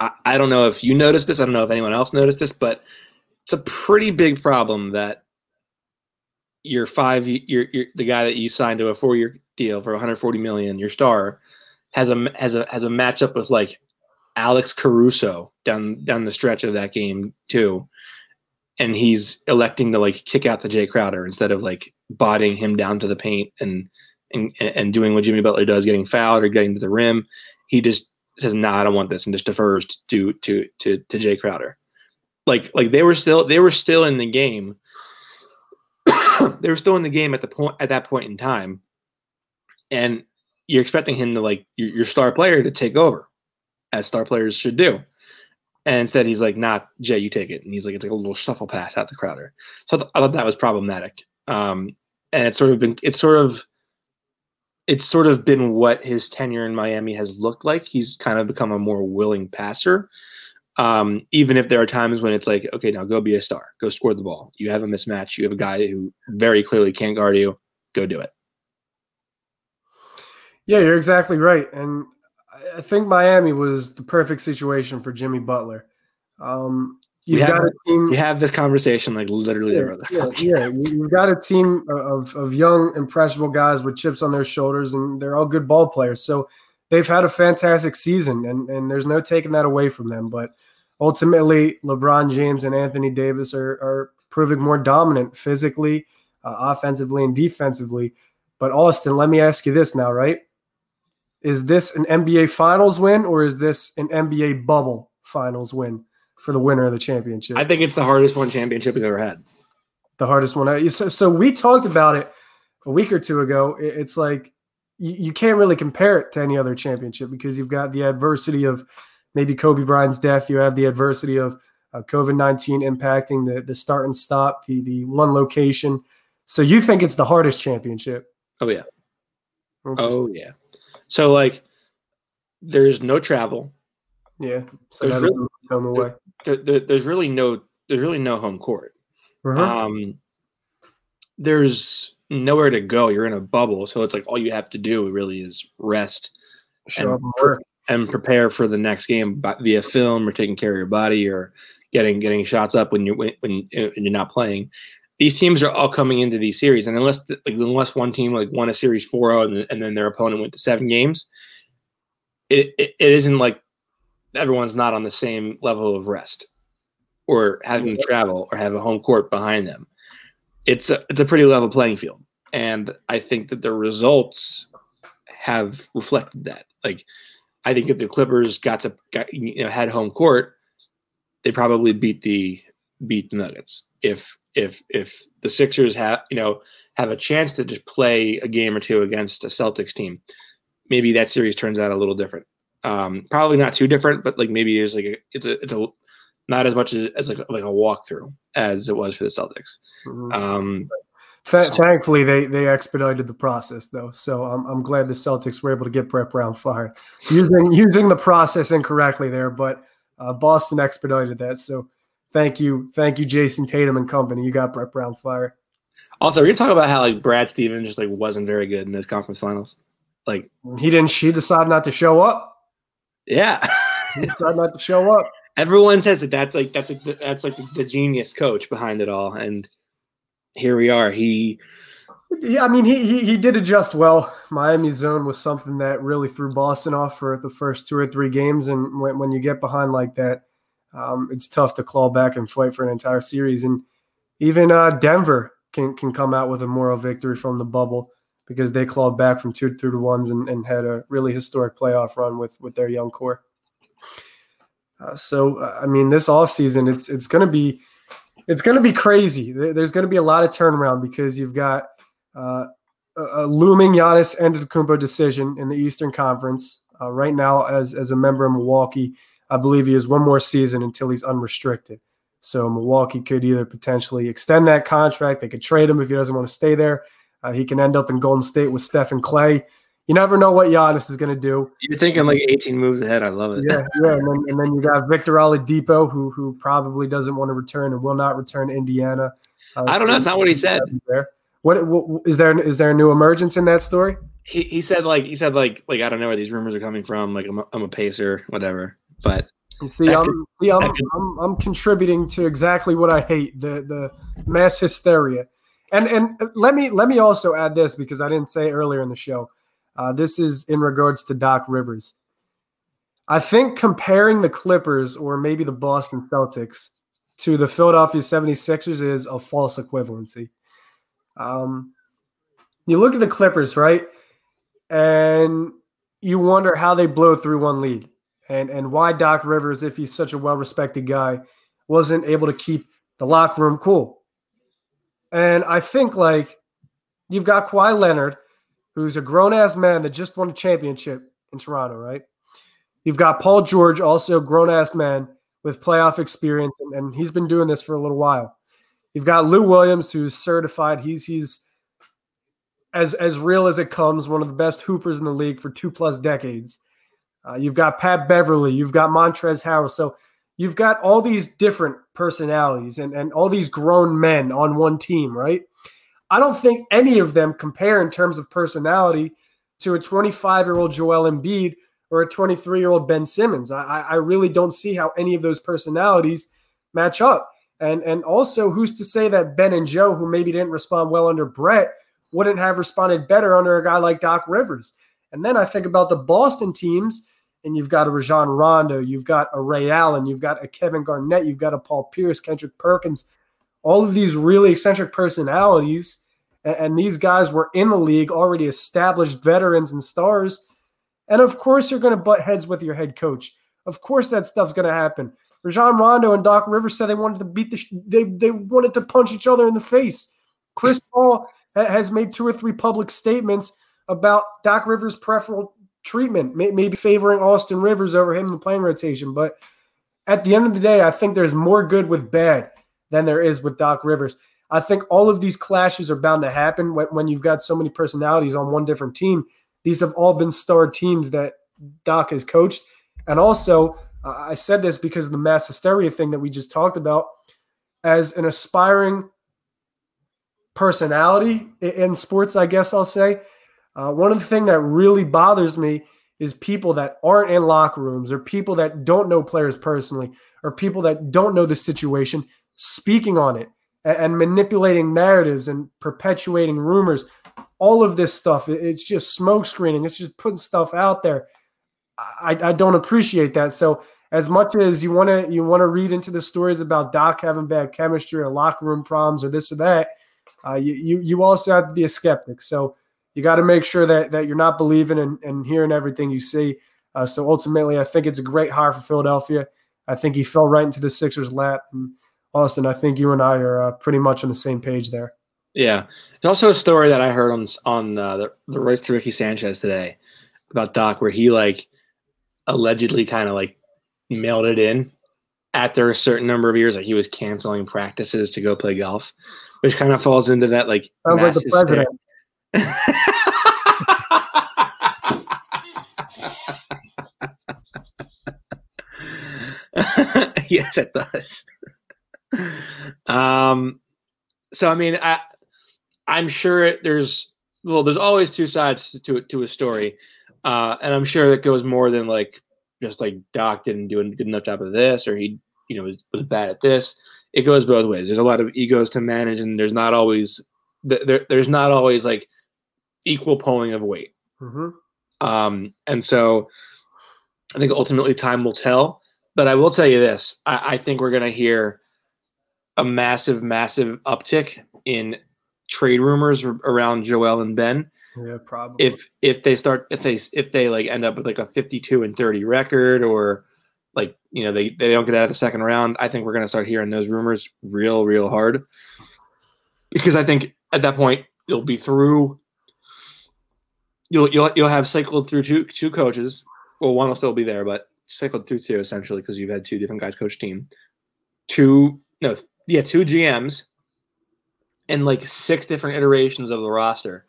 I, I don't know if you noticed this. I don't know if anyone else noticed this, but it's a pretty big problem that your five your, your the guy that you signed to a four year deal for 140 million, your star, has a has a has a matchup with like Alex Caruso down down the stretch of that game too, and he's electing to like kick out the Jae Crowder instead of like bodying him down to the paint and and and doing what Jimmy Butler does, getting fouled or getting to the rim. He just says, "Nah, I don't want this," and just defers to to to to Jae Crowder. Like like they were still they were still in the game they were still in the game at the point at that point in time, and you're expecting him to like your, your star player to take over, as star players should do. And instead, he's like, "Nah, Jae, you take it." And he's like, "It's like a little shuffle pass out the Crowder." So I, th- I thought that was problematic. Um, and it's sort of been it's sort of it's sort of been what his tenure in Miami has looked like. He's kind of become a more willing passer, um, even if there are times when it's like, okay, now go be a star, go score the ball. You have a mismatch. You have a guy who very clearly can't guard you. Go do it. Yeah, you're exactly right. And I think Miami was the perfect situation for Jimmy Butler. Um, you've have, got a team. You have this conversation like literally yeah, yeah, yeah, you've got a team of, of young, impressionable guys with chips on their shoulders, and they're all good ball players. So they've had a fantastic season, and, and there's no taking that away from them. But ultimately, LeBron James and Anthony Davis are, are proving more dominant physically, uh, offensively, and defensively. But Austin, let me ask you this now, right? Is this an NBA Finals win or is this an NBA bubble Finals win for the winner of the championship? I think it's the hardest one championship we've ever had. The hardest one. So, so we talked about it a week or two ago. It's like you, you can't really compare it to any other championship because you've got the adversity of maybe Kobe Bryant's death. You have the adversity of uh, COVID nineteen impacting the the start and stop, the the one location. So you think it's the hardest championship? Oh yeah. Oh yeah. So like, there's no travel. Yeah. So there's really, away. There, there, there's really no there's really no home court. Uh-huh. Um, there's nowhere to go. You're in a bubble, so it's like all you have to do really is rest Show and, pre- and prepare for the next game via film or taking care of your body or getting getting shots up when you when, when you're not playing. These teams are all coming into these series, and unless like unless one team like won a series 4-0 and, and then their opponent went to seven games, it, it, it isn't like everyone's not on the same level of rest or having to travel or have a home court behind them. It's a it's a pretty level playing field, and I think that the results have reflected that. Like, I think if the Clippers got to got, you know had home court, they probably beat the beat the Nuggets. If if if the Sixers have you know have a chance to just play a game or two against a Celtics team, maybe that series turns out a little different. Um, probably not too different, but like maybe it's like a, it's a it's a not as much as, as like like a walkthrough as it was for the Celtics. Mm-hmm. Um, Th- thankfully, they they expedited the process though, so I'm I'm glad the Celtics were able to get Brett Brown fired using using the process incorrectly there, but uh, Boston expedited that. So thank you, thank you, Jayson Tatum and company. You got Brett Brown fired. Also, we're gonna talk about how like Brad Stevens just like wasn't very good in those conference finals. Like he didn't. She decided not to show up. Yeah, he decided not to show up. Everyone says that that's like that's like the, that's like the, the genius coach behind it all, and here we are. He, yeah, I mean, he, he he did adjust well. Miami zone was something that really threw Boston off for the first two or three games, and when when you get behind like that, um, it's tough to claw back and fight for an entire series. And even uh, Denver can can come out with a moral victory from the bubble because they clawed back from two through to ones and, and had a really historic playoff run with with their young core. Uh, so I mean, this off season, it's it's going to be it's going to be crazy. There's going to be a lot of turnaround because you've got uh, a, looming Giannis Antetokounmpo decision in the Eastern Conference uh, right now. As as a member of Milwaukee, I believe he has one more season until he's unrestricted. So Milwaukee could either potentially extend that contract, they could trade him if he doesn't want to stay there. Uh, he can end up in Golden State with Steph and Clay. You never know what Giannis is going to do. You're thinking like 18 moves ahead. I love it. Yeah, yeah. And then, and then you got Victor Oladipo, who who probably doesn't want to return and will not return to Indiana. Uh, I don't know. That's not what he said. There. What, what is there? Is there a new emergence in that story? He, he said like he said like like I don't know where these rumors are coming from. Like I'm a, I'm a pacer, whatever. But you see, I'm, could, see I'm, could, I'm, I'm contributing to exactly what I hate the the mass hysteria. And and let me let me also add this because I didn't say earlier in the show. Uh, this is in regards to Doc Rivers. I think comparing the Clippers or maybe the Boston Celtics to the Philadelphia 76ers is a false equivalency. Um, you look at the Clippers, right? And you wonder how they blow through one lead and, and why Doc Rivers, if he's such a well respected guy, wasn't able to keep the locker room cool. And I think like you've got Kawhi Leonard, who's a grown ass man that just won a championship in Toronto, right? You've got Paul George, also grown ass man with playoff experience, and, and, he's been doing this for a little while. You've got Lou Williams, who's certified. He's he's as as real as it comes, one of the best hoopers in the league for two plus decades. Uh, you've got Pat Beverley. you've got Montrezl Harrell. So you've got all these different personalities and, and all these grown men on one team, right? I don't think any of them compare in terms of personality to a 25 year old Joel Embiid or a 23 year old Ben Simmons. I, I really don't see how any of those personalities match up. And, and also, who's to say that Ben and Joe, who maybe didn't respond well under Brett, wouldn't have responded better under a guy like Doc Rivers? And then I think about the Boston teams, and you've got a Rajon Rondo, you've got a Ray Allen, you've got a Kevin Garnett, you've got a Paul Pierce, Kendrick Perkins, all of these really eccentric personalities and these guys were in the league, already established veterans and stars. And of course, you're going to butt heads with your head coach. Of course, that stuff's going to happen. Rajon Rondo and Doc Rivers said they wanted to beat the sh- they they wanted to punch each other in the face. Chris Paul has made two or three public statements about Doc Rivers' preferential treatment, may- maybe favoring Austin Rivers over him in the playing rotation. But at the end of the day, I think there's more good with bad than there is with Doc Rivers. I think all of these clashes are bound to happen when, when you've got so many personalities on one different team. These have all been star teams that Doc has coached. And also, uh, I said this because of the mass hysteria thing that we just talked about. As an aspiring personality in sports, I guess I'll say, uh, one of the things that really bothers me is people that aren't in locker rooms or people that don't know players personally or people that don't know the situation speaking on it and, and manipulating narratives and perpetuating rumors. All of this stuff, it's just smoke screening. It's just putting stuff out there. I, I don't appreciate that. So as much as you want to you want to read into the stories about Doc having bad chemistry or locker room problems or this or that, uh, you, you you also have to be a skeptic. So you got to make sure that that you're not believing and, and hearing everything you see. Uh, so ultimately, I think it's a great hire for Philadelphia. I think he fell right into the Sixers' lap. And Austin, I think you and I are uh, pretty much on the same page there. Yeah, there's also a story that I heard on on uh, the the Rights to Ricky Sanchez today about Doc, where he like allegedly kind of like mailed it in after a certain number of years, like he was canceling practices to go play golf, which kind of falls into that like sounds like the president. yes, it does. um, so I mean, I I'm sure there's well, there's always two sides to to a story, uh, and I'm sure it goes more than like just like Doc didn't do a good enough job of this, or he you know was, was bad at this. It goes both ways. There's a lot of egos to manage, and there's not always there, there's not always like equal pulling of weight. Mm-hmm. Um, and so I think ultimately time will tell. But I will tell you this: I, I think we're going to hear a massive, massive uptick in trade rumors around Joel and Ben. Yeah, probably. If if they start if they if they like end up with like a 52 and 30 record or like you know they they don't get out of the second round, I think we're going to start hearing those rumors real real hard. Because I think at that point you'll be through you'll you'll you'll have cycled through two two coaches. Well, one will still be there, but cycled through two essentially because you've had two different guys coach team. Two no yeah, two GMs and like six different iterations of the roster.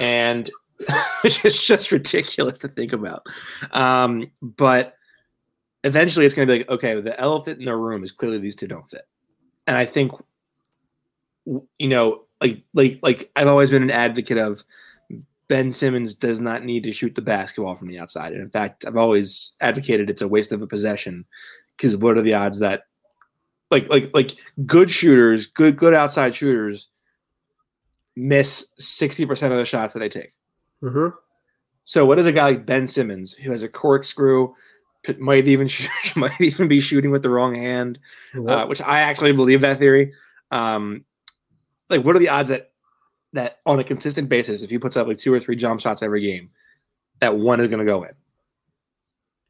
And which is just ridiculous to think about. Um, but eventually it's going to be like, okay, the elephant in the room is clearly these two don't fit. And I think, you know, like, like, like I've always been an advocate of Ben Simmons does not need to shoot the basketball from the outside. And in fact, I've always advocated it's a waste of a possession because what are the odds that like like like good shooters, good good outside shooters miss 60% of the shots that they take. Mm-hmm. So what is a guy like Ben Simmons who has a corkscrew, might even might even be shooting with the wrong hand, uh, which I actually believe that theory. Um, like, what are the odds that that on a consistent basis, if he puts up like two or three jump shots every game, that one is going to go in?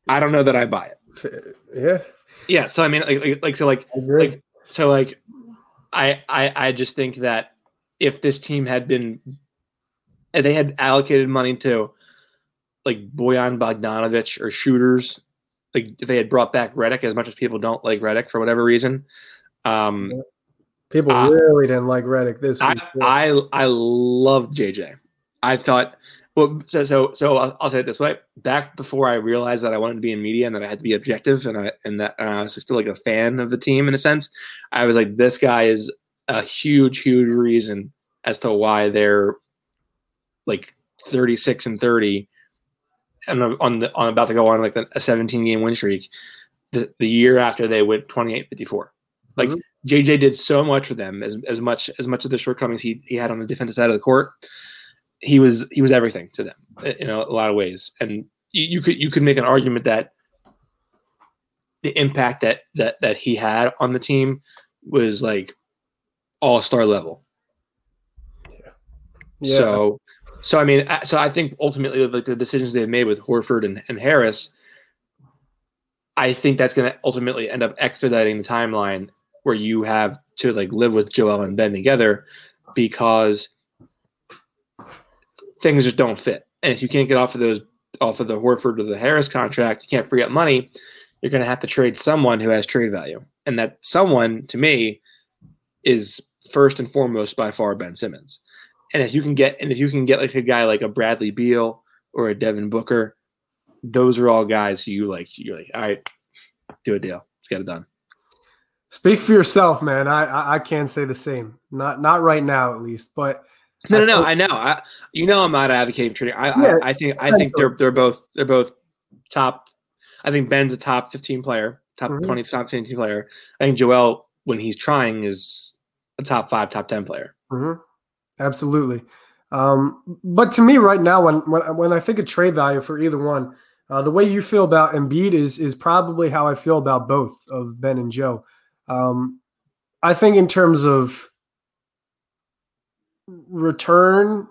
I don't know that I buy it. Yeah, yeah. So I mean, like, like, like so, like, like, so, like, I, I, I just think that if this team had been, if they had allocated money to like Bojan Bogdanovic or shooters, like if they had brought back Redick, as much as people don't like Redick for whatever reason, um, people uh, really didn't like Redick this week. I, I I loved JJ. I thought well, so so so I'll, I'll, say it this way: back before I realized that I wanted to be in media and that I had to be objective, and I and that and I was still like a fan of the team in a sense, I was like, this guy is a huge, huge reason as to why they're like 36 and 30 and on the on about to go on like a 17 game win streak the, the year after they went 28 54 like mm-hmm. Jj did so much for them as, as much as much of the shortcomings he, he had on the defensive side of the court he was he was everything to them in a, a lot of ways and you, you could you could make an argument that the impact that that that he had on the team was like all star level. Yeah. yeah. So, so I mean, so I think ultimately, like the decisions they've made with Horford and, and Harris, I think that's going to ultimately end up expediting the timeline where you have to like live with Joel and Ben together because things just don't fit. And if you can't get off of those off of the Horford or the Harris contract, you can't free up money. You're going to have to trade someone who has trade value, and that someone to me is first and foremost by far Ben Simmons. And if you can get and if you can get like a guy like a Bradley Beal or a Devin Booker, those are all guys who you like. You're like, all right, do a deal. Let's get it done. Speak for yourself, man. I, I, I can't say the same. Not not right now, at least. But no, no, no. I know. I, you know, I'm not advocating trading. I, yeah, I, I think I think they're they're both they're both top. I think Ben's a top 15 player, top mm-hmm. 20, top 15 player. I think Joel, when he's trying, is a top five, top ten player. Mm-hmm. Absolutely. Um, but to me, right now, when, when when I think of trade value for either one, Uh, the way you feel about Embiid is is probably how I feel about both of Ben and Joe. Um, I think in terms of return,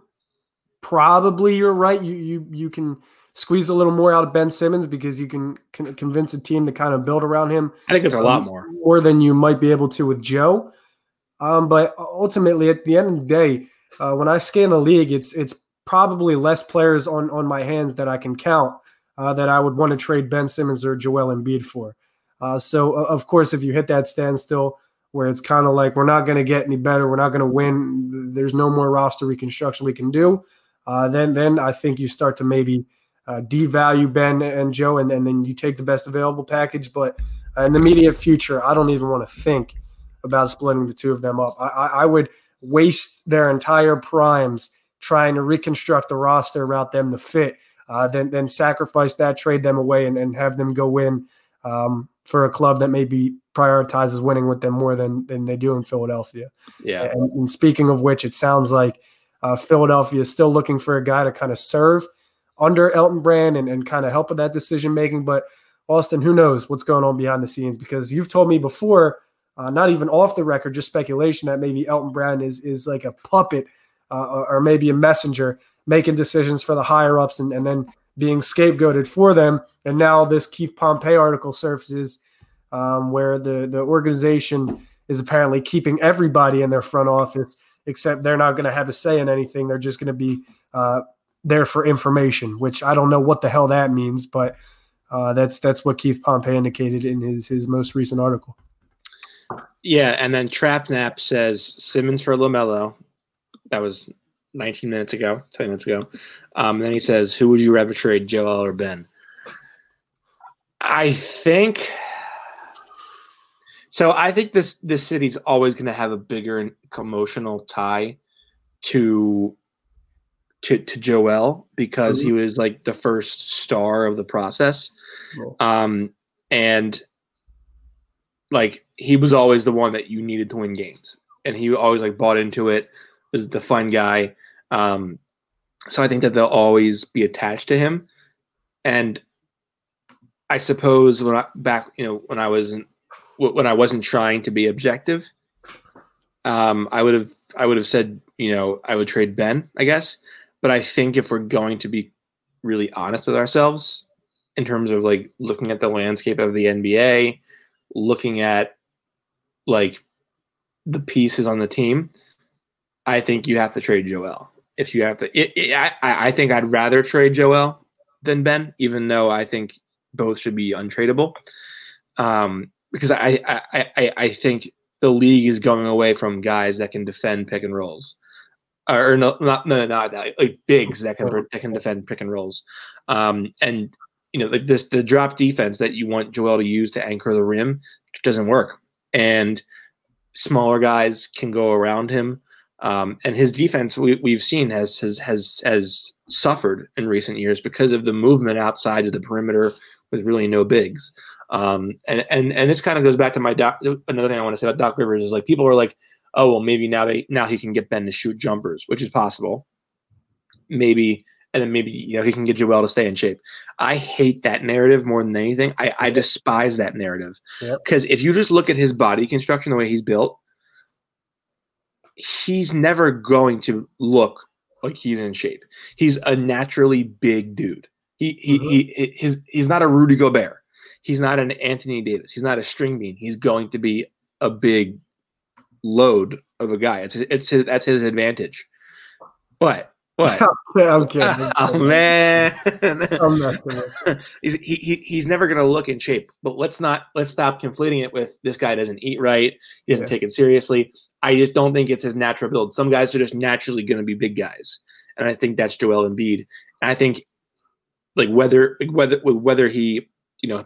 probably you're right. You you you can squeeze a little more out of Ben Simmons because you can, can convince a team to kind of build around him. I think it's a lot more more than you might be able to with Joe. Um, but ultimately, at the end of the day, uh, when I scan the league, it's it's probably less players on on my hands that I can count uh, that I would want to trade Ben Simmons or Joel Embiid for. Uh, so of course, if you hit that standstill where it's kind of like we're not going to get any better, we're not going to win, there's no more roster reconstruction we can do. Uh, then then I think you start to maybe uh, devalue Ben and Joe, and, and then you take the best available package. But in the immediate future, I don't even want to think about splitting the two of them up. I, I would waste their entire primes trying to reconstruct the roster around them to fit, uh, then then sacrifice that, trade them away, and, and have them go win um, for a club that maybe prioritizes winning with them more than than they do in Philadelphia. Yeah. And, and speaking of which, it sounds like uh, Philadelphia is still looking for a guy to kind of serve under Elton Brand and, and kind of help with that decision making. But Austin, who knows what's going on behind the scenes? Because you've told me before uh, not even off the record, just speculation that maybe Elton Brand is is like a puppet uh, or maybe a messenger making decisions for the higher ups and, and then being scapegoated for them. And now this Keith Pompey article surfaces um, where the the organization is apparently keeping everybody in their front office except they're not going to have a say in anything. They're just going to be uh, there for information, which I don't know what the hell that means, but uh, that's that's what Keith Pompey indicated in his his most recent article. Yeah, and then Trapnap says Simmons for LaMelo. That was 19 minutes ago, 20 minutes ago. Um, then he says, "Who would you rather trade, Joel or Ben?" I think. So I think this this city's always going to have a bigger emotional tie to to to Joel because mm-hmm. he was like the first star of the process. Um, and like he was always the one that you needed to win games, and he always like bought into it. Was the fun guy. Um, so I think that they'll always be attached to him. And I suppose when I back, you know, when I wasn't when I wasn't trying to be objective, um, I would have I would have said, you know, I would trade Ben, I guess. But I think if we're going to be really honest with ourselves in terms of like looking at the landscape of the NBA, looking at like the pieces on the team, I think you have to trade Joel. If you have to, it, it, I, I think I'd rather trade Joel than Ben, even though I think both should be untradeable. Um, because I, I, I, I think the league is going away from guys that can defend pick and rolls, or no, not no, not that like bigs that can that can defend pick and rolls, um, and you know like this the drop defense that you want Joel to use to anchor the rim doesn't work and smaller guys can go around him. Um, and his defense, we, we've seen, has, has has has suffered in recent years because of the movement outside of the perimeter with really no bigs. Um, and and and this kind of goes back to my doc. Another thing I want to say about Doc Rivers is like people are like, oh well, maybe now they now he can get Ben to shoot jumpers, which is possible. Maybe and then maybe you know he can get Joel to stay in shape. I hate that narrative more than anything. I, I despise that narrative because yep. if you just look at his body construction, the way he's built, he's never going to look like he's in shape. He's a naturally big dude. He he, mm-hmm. he his he's not a Rudy Gobert. He's not an Anthony Davis. He's not a string bean. He's going to be a big load of a guy. It's it's his, that's his advantage. But what? I'm kidding. oh man, he's he, he's never gonna look in shape. But let's not let's stop conflating it with this guy doesn't eat right. He doesn't yeah. take it seriously. I just don't think it's his natural build. Some guys are just naturally gonna be big guys, and I think that's Joel Embiid. And I think like whether like whether whether he you know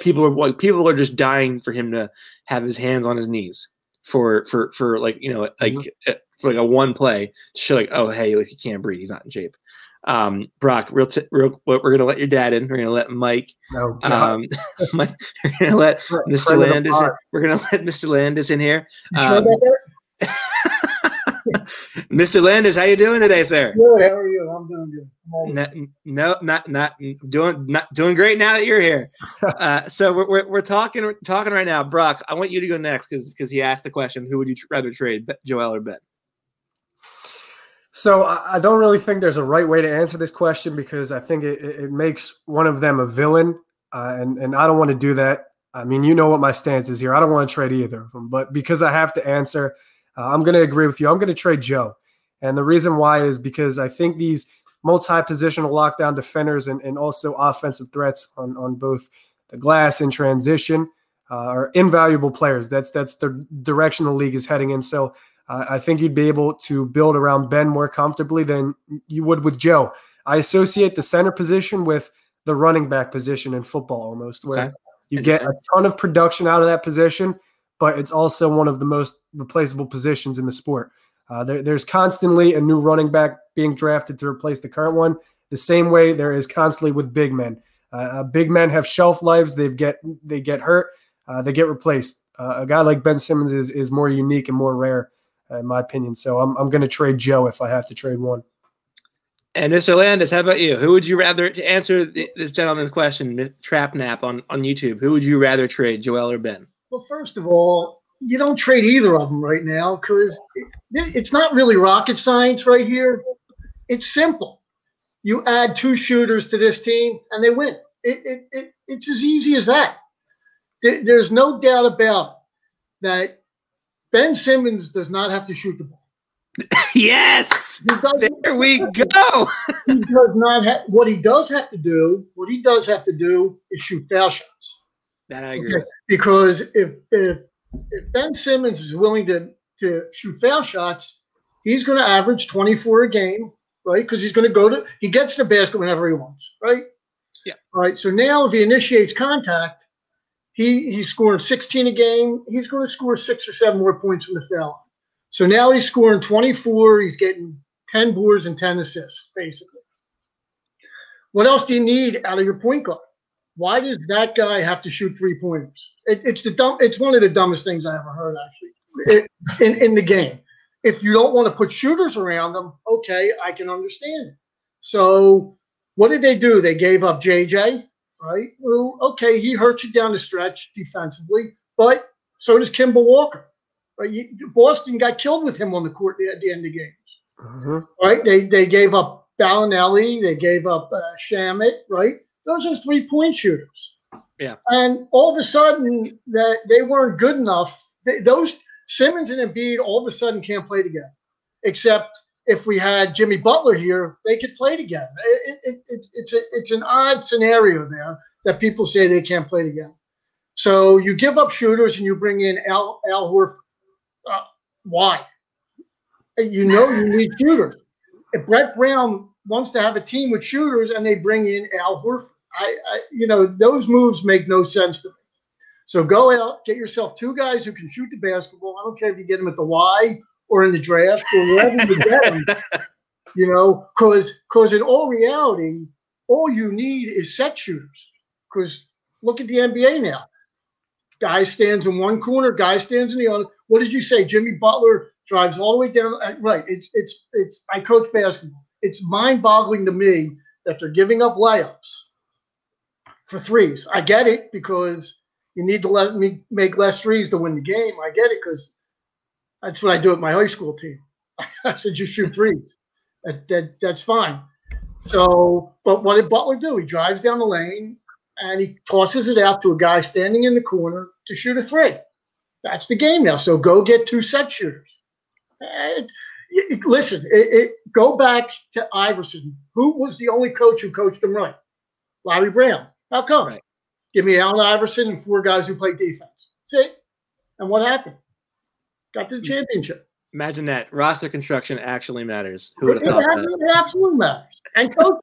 people are like people are just dying for him to have his hands on his knees for for for like you know like mm-hmm for like a one play to show like, oh hey, like he can't breathe, he's not in shape. Um, Brock, real, t- real, we're gonna let your dad in. We're gonna let Mike. No, um, Mike, we're gonna let Mr. Landis. In, we're gonna let Mr. Landis in here. Um, Mr. Landis, how you doing today, sir? Good. How are you? I'm doing good. No, no, not not doing not doing great now that you're here. Uh, so we're, we're, we're talking talking right now, Brock. I want you to go next because because he asked the question: Who would you rather trade, Joel or Ben? So I don't really think there's a right way to answer this question because I think it, it makes one of them a villain, uh, and and I don't want to do that. I mean, you know what my stance is here. I don't want to trade either of them, but because I have to answer, uh, I'm going to agree with you. I'm going to trade Joe. And the reason why is because I think these multi-positional lockdown defenders and, and also offensive threats on, on both the glass and transition uh, are invaluable players. That's that's the direction the league is heading in. So I think you'd be able to build around Ben more comfortably than you would with Joe. I associate the center position with the running back position in football almost, where okay. you get a ton of production out of that position, but it's also one of the most replaceable positions in the sport. Uh, there, there's constantly a new running back being drafted to replace the current one. The same way there is constantly with big men. Uh, uh big men have shelf lives. They get they get hurt. Uh, they get replaced. Uh, a guy like Ben Simmons is is more unique and more rare, in my opinion. So I'm I'm going to trade Joe if I have to trade one. And Mr. Landis, how about you? Who would you rather to answer this gentleman's question, Trap Nap on on YouTube? Who would you rather trade, Joel or Ben? Well, first of all, you don't trade either of them right now because it, it's not really rocket science right here. It's simple. You add two shooters to this team and they win. It, it, it it's as easy as that. There's no doubt about that. Ben Simmons does not have to shoot the ball. yes, there we go. he does not have. What he does have to do, what he does have to do, is shoot foul shots. That I agree. Okay? Because if if if Ben Simmons is willing to to shoot foul shots, he's going to average 24 a game, right? Because he's going to go to he gets the basket whenever he wants, right? Yeah. All right. So now if he initiates contact, he he's scoring 16 a game. He's going to score six or seven more points from the foul. So now he's scoring 24. He's getting 10 boards and 10 assists, basically. What else do you need out of your point guard? Why does that guy have to shoot three pointers? It, it's the dumb. It's one of the dumbest things I ever heard, actually, in in the game. If you don't want to put shooters around them, okay, I can understand it. So what did they do? They gave up JJ, right? Well, okay, he hurts you down the stretch defensively, but so does Kemba Walker. Right? Boston got killed with him on the court at the end of games. Mm-hmm. Right? They they gave up Belinelli, they gave up uh, Shamet, right? Those are three point shooters. Yeah. And all of a sudden, that they weren't good enough. They, those Simmons and Embiid all of a sudden can't play together. Except if we had Jimmy Butler here, they could play together. It, it, it, it's a, it's an odd scenario there that people say they can't play together. So you give up shooters and you bring in Al Al Horford. Uh, why? You know you need shooters. If Brett Brown wants to have a team with shooters and they bring in Al Horford. I, I, you know, those moves make no sense to me. So go out, get yourself two guys who can shoot the basketball. I don't care if you get them at the Y or in the draft or wherever you get them. You know, because because in all reality, all you need is set shooters. Because look at the NBA now. Guy stands in one corner, guy stands in the other. What did you say? Jimmy Butler drives all the way down. Uh, right. It's it's it's. I coach basketball it's mind-boggling to me that they're giving up layups for threes. I get it because you need to let me make less threes to win the game. I get it because that's what I do at my high school team. I said you shoot threes. That, that that's fine. So, but what did Butler do? He drives down the lane and he tosses it out to a guy standing in the corner to shoot a three. That's the game now. So go get two set shooters. Listen, it, it, go back to Iverson. Who was the only coach who coached him right? Larry Brown. How come? Right. Give me Allen Iverson and four guys who play defense. That's it. And what happened? Got to the championship. Imagine that roster construction actually matters. Who would have thought that? It absolutely matters. And coaching.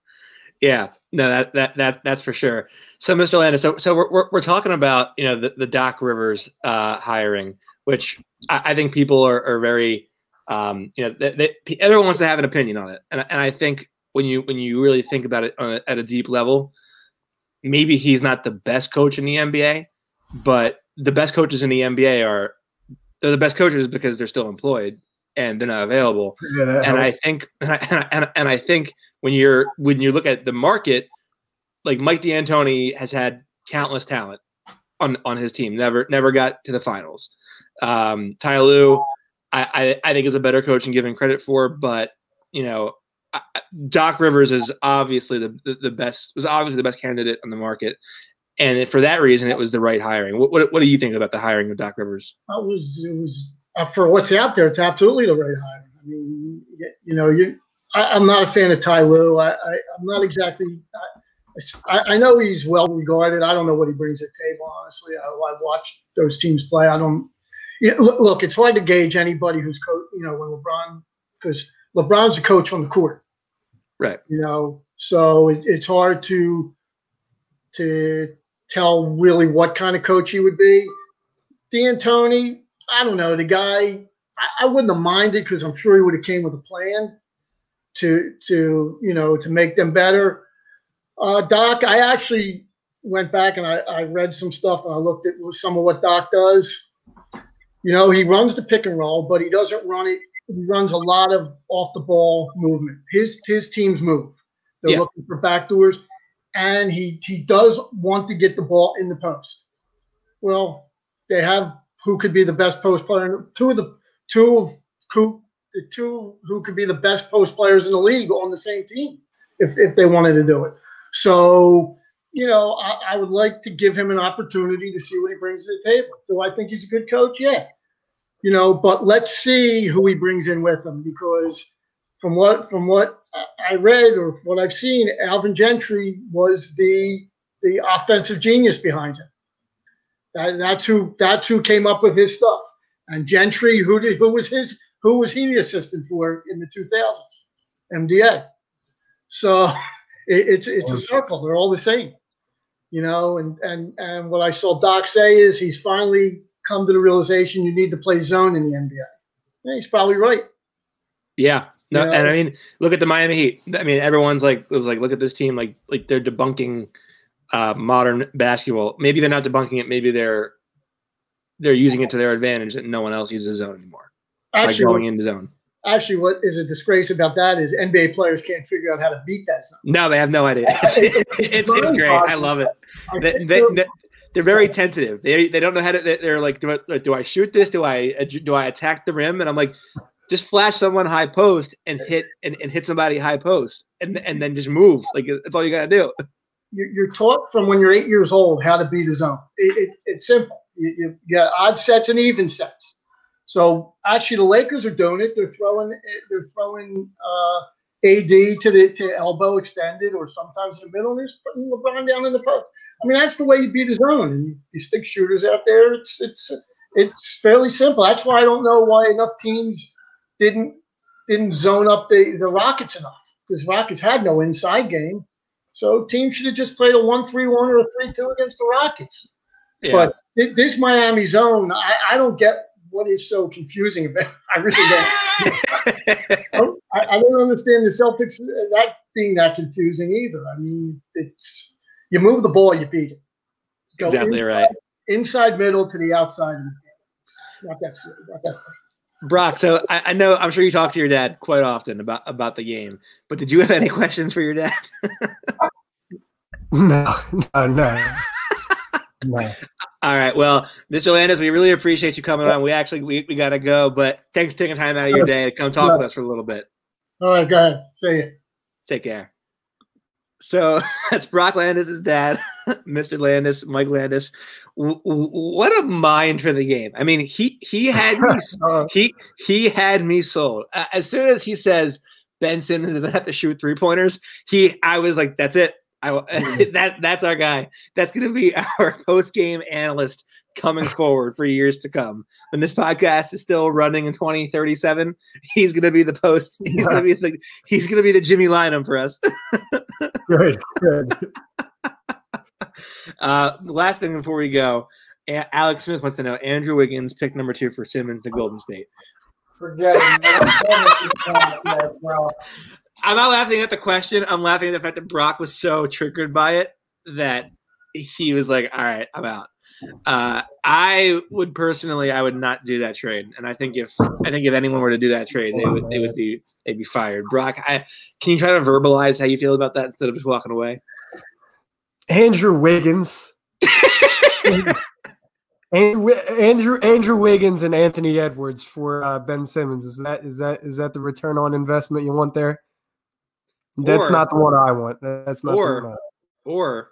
yeah, no, that that that that's for sure. So, Mr. Landis, so so we're, we're, we're talking about you know the, the Doc Rivers uh, hiring, which I, I think people are, are very um, you know, they, they, everyone wants to have an opinion on it, and, and I think when you when you really think about it a, at a deep level, maybe he's not the best coach in the NBA, but the best coaches in the NBA are they're the best coaches because they're still employed, and they're not available. Yeah, And I think, and I, and I, and I- think when you're when you look at the market, like Mike D'Antoni has had countless talent on on his team, never never got to the finals. Um, Ty Lue, I, I I think is a better coach and given credit for, but you know. Doc Rivers is obviously the, the the best was obviously the best candidate on the market, and for that reason, it was the right hiring. What, what what do you think about the hiring of Doc Rivers? It was it was uh, for what's out there. It's absolutely the right hire. I mean, you, you know, you. I, I'm not a fan of Ty Lue. I, I I'm not exactly. I, I know he's well regarded. I don't know what he brings to the table. Honestly, I, I've watched those teams play. I don't. You know, look, look, it's hard to gauge anybody who's coach. You know, when LeBron because LeBron's the coach on the court. Right. You know, so it, it's hard to to tell really what kind of coach he would be. D'Antoni, I don't know. The guy, I, I wouldn't have minded because I'm sure he would have came with a plan to to you know to make them better. Uh, Doc, I actually went back and I, I read some stuff and I looked at some of what Doc does. You know, he runs the pick and roll, but he doesn't run it. He runs a lot of off the ball movement. His his teams move. They're Yeah. looking for backdoors, and he he does want to get the ball in the post. Well, they have who could be the best post player. Two of the two of who the two who could be the best post players in the league on the same team if if they wanted to do it. So you know, I, I would like to give him an opportunity to see what he brings to the table. Do I think he's a good coach? Yeah. You know, but let's see who he brings in with him because from what from what I- I read or what I've seen, Alvin Gentry was the the offensive genius behind him. That, that's who that's who came up with his stuff. And Gentry, who did who was his who was he the assistant for in the 2000s? MDA. So it, it's it's a circle. They're all the same, you know. And and and what I saw Doc say is he's finally come to the realization you need to play zone in the NBA. Yeah, he's probably right. Yeah. No, Yeah. and I mean, look at the Miami Heat. I mean, everyone's like was like, look at this team, like like they're debunking uh, modern basketball. Maybe they're not debunking it. Maybe they're they're using it to their advantage that no one else uses zone anymore. By Actually, going into zone. actually, what is a disgrace about that is NBA players can't figure out how to beat that zone. No, they have no idea. It's, it's, it's great. I love it. They, they, they're, they, they're very tentative. They, they don't know how to. they- They're like, do I, like, do I shoot this? Do I do I attack the rim? And I'm like, just flash someone high post and hit and, and hit somebody high post, and and then just move. Like that's all you gotta do. you- you're taught from when you're eight years old how to beat a zone. It, it, it's simple. You, you you got odd sets and even sets. So actually, the Lakers are doing it. They're throwing they're throwing uh, AD to the to elbow extended, or sometimes in the middle. And just putting LeBron down in the post. I mean, that's the way you beat a zone. And you, you stick shooters out there. It's it's it's fairly simple. That's why I don't know why enough teams didn't didn't zone up the the Rockets enough because Rockets had no inside game. So teams should have just played a one-three-one or a three-two against the Rockets. Yeah. But thi- this Miami zone, I, I don't get what is so confusing about. it. I really don't. I, don't- I I don't understand the Celtics uh, that being that confusing either. I mean, it's you move the ball, you beat it. Go exactly inside, right. Inside middle to the outside. of the game. It's Not that. Not that. Brock, so I, I know I'm sure you talk to your dad quite often about about the game, but did you have any questions for your dad? No, no, no. no. All right. Well, Mr. Landis, we really appreciate you coming on. We actually we, we gotta go, but thanks for taking time out of your day to come talk with us for a little bit. All right, go ahead. Say it. Take care. So that's Brock Landis' dad, Mr. Landis, Mike Landis. W- w- what a mind for the game! I mean, he he had me Uh, he he had me sold. Uh, as soon as he says Ben Simmons doesn't have to shoot three pointers, he I was like, that's it. I that that's our guy. That's going to be our post game analyst coming forward for years to come. When this podcast is still running in 2037, he's going to be the post. He's going to be the he's going to be the Jimmy Lynam for us. good, good. Uh, last thing before we go, A- Alex Smith wants to know Andrew Wiggins pick number two for Simmons to Golden State. Forget it. I'm not laughing at the question. I'm laughing at the fact that Brock was so triggered by it that he was like, "All right, I'm out." Uh, I would personally, I would not do that trade, and I think if I think if anyone were to do that trade, they would they would be they'd be fired. Brock, I, can you try to verbalize how you feel about that instead of just walking away? Andrew Wiggins. Andrew, Andrew Andrew Wiggins and Anthony Edwards for uh, Ben Simmons. Is that is that is that the return on investment you want there? That's Or- not the one I want. That's not or- the one. Or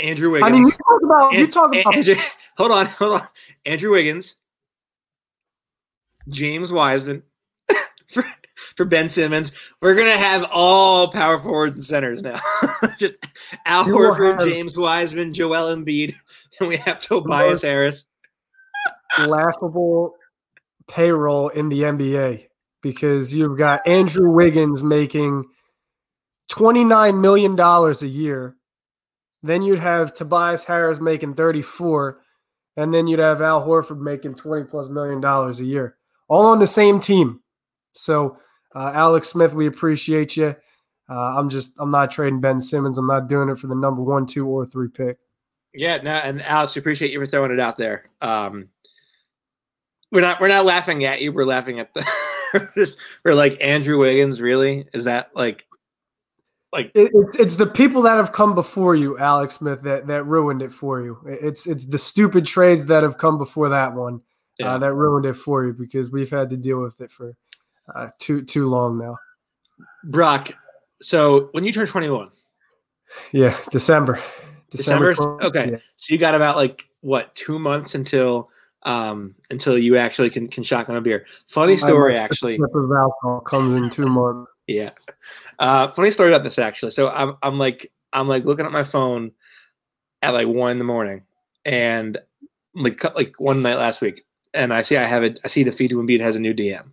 Andrew Wiggins. I mean, you talk about you talk about Andrew- hold on, hold on. Andrew Wiggins, James Wiseman for, for Ben Simmons. We're gonna have all power forwards and centers now. Just Al You Horford, have- James Wiseman, Joel Embiid, and we have Tobias Harris. laughable payroll in the NBA because you've got Andrew Wiggins making $29 million a year. Then you'd have Tobias Harris making 34, and then you'd have Al Horford making 20 plus million dollars a year, all on the same team. So, uh, Alex Smith, we appreciate you. Uh, I'm just, I'm not trading Ben Simmons. I'm not doing it for the number one, two, or three pick. Yeah, no, and Alex, we appreciate you for throwing it out there. Um, we're not we're not laughing at you. We're laughing at the just we're like Andrew Wiggins. Really, is that like like It, it's it's the people that have come before you, Alex Smith, that that ruined it for you. It's it's the stupid trades that have come before that one Yeah. uh, that ruined it for you because we've had to deal with it for uh, too too long now. Brock? So when you turn twenty one, Yeah, December. December. 20 Okay, yeah. so you got about like what two months until um until you actually can can shotgun a beer. Funny story, actually. sip of alcohol comes in two months. Yeah. Uh, funny story about this actually. So I'm I'm like I'm like looking at my phone at like one in the morning, and like like one night last week, and I see I have it. I see the feed to Embiid has a new DM,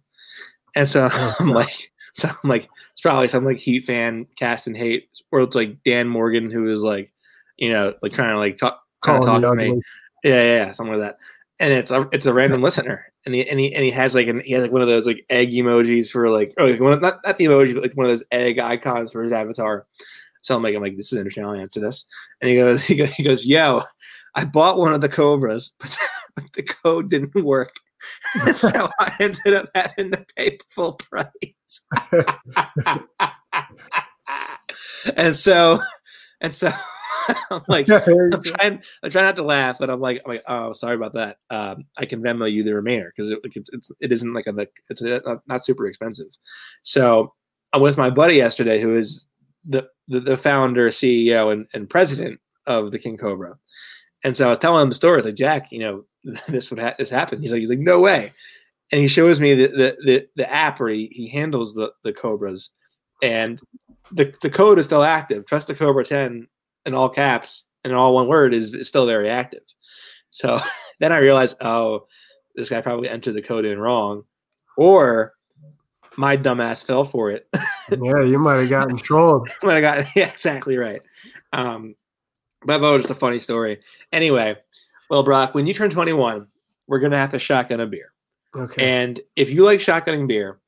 and so Oh, I'm like, so I'm like, it's probably some like Heat fan cast and hate, or it's like Dan Morgan who is like, you know, like trying to like talk trying to talk to me. Yeah, yeah, yeah, something like that. And it's a it's a random listener, and he and he and he has like an he has like one of those like egg emojis for like or like one of, not not the emoji but like one of those egg icons for his avatar. So I'm like I'm like this is interesting. I'll answer this. And he goes he goes he goes yo, I bought one of the cobras, but, but the code didn't work. So I ended up having to pay full price. and so and so I'm like I'm trying. I'm trying not to laugh, but I'm like, I'm like, oh, sorry about that. Um, I can Venmo you the remainder because it, like, it's, it's it isn't like a it's a, not, not super expensive. So I'm with my buddy yesterday, who is the the, the founder, CEO, and, and president of the King Cobra. And so I was telling him the story. I was like, Jack, you know, this would ha- this happened. He's like, he's like, no way. And he shows me the the the, the app where he, he handles the the cobras, and the the code is still active. Trust the Cobra 10 in all caps and all one word is, is still very active. So then I realized, oh, this guy probably entered the code in wrong, or my dumbass fell for it. yeah, you might have gotten trolled. when I got yeah, exactly right. Um, but that was just a funny story. Anyway, well, Brock, when you turn 21, we're gonna have to shotgun a beer. Okay. And if you like shotgunning beer,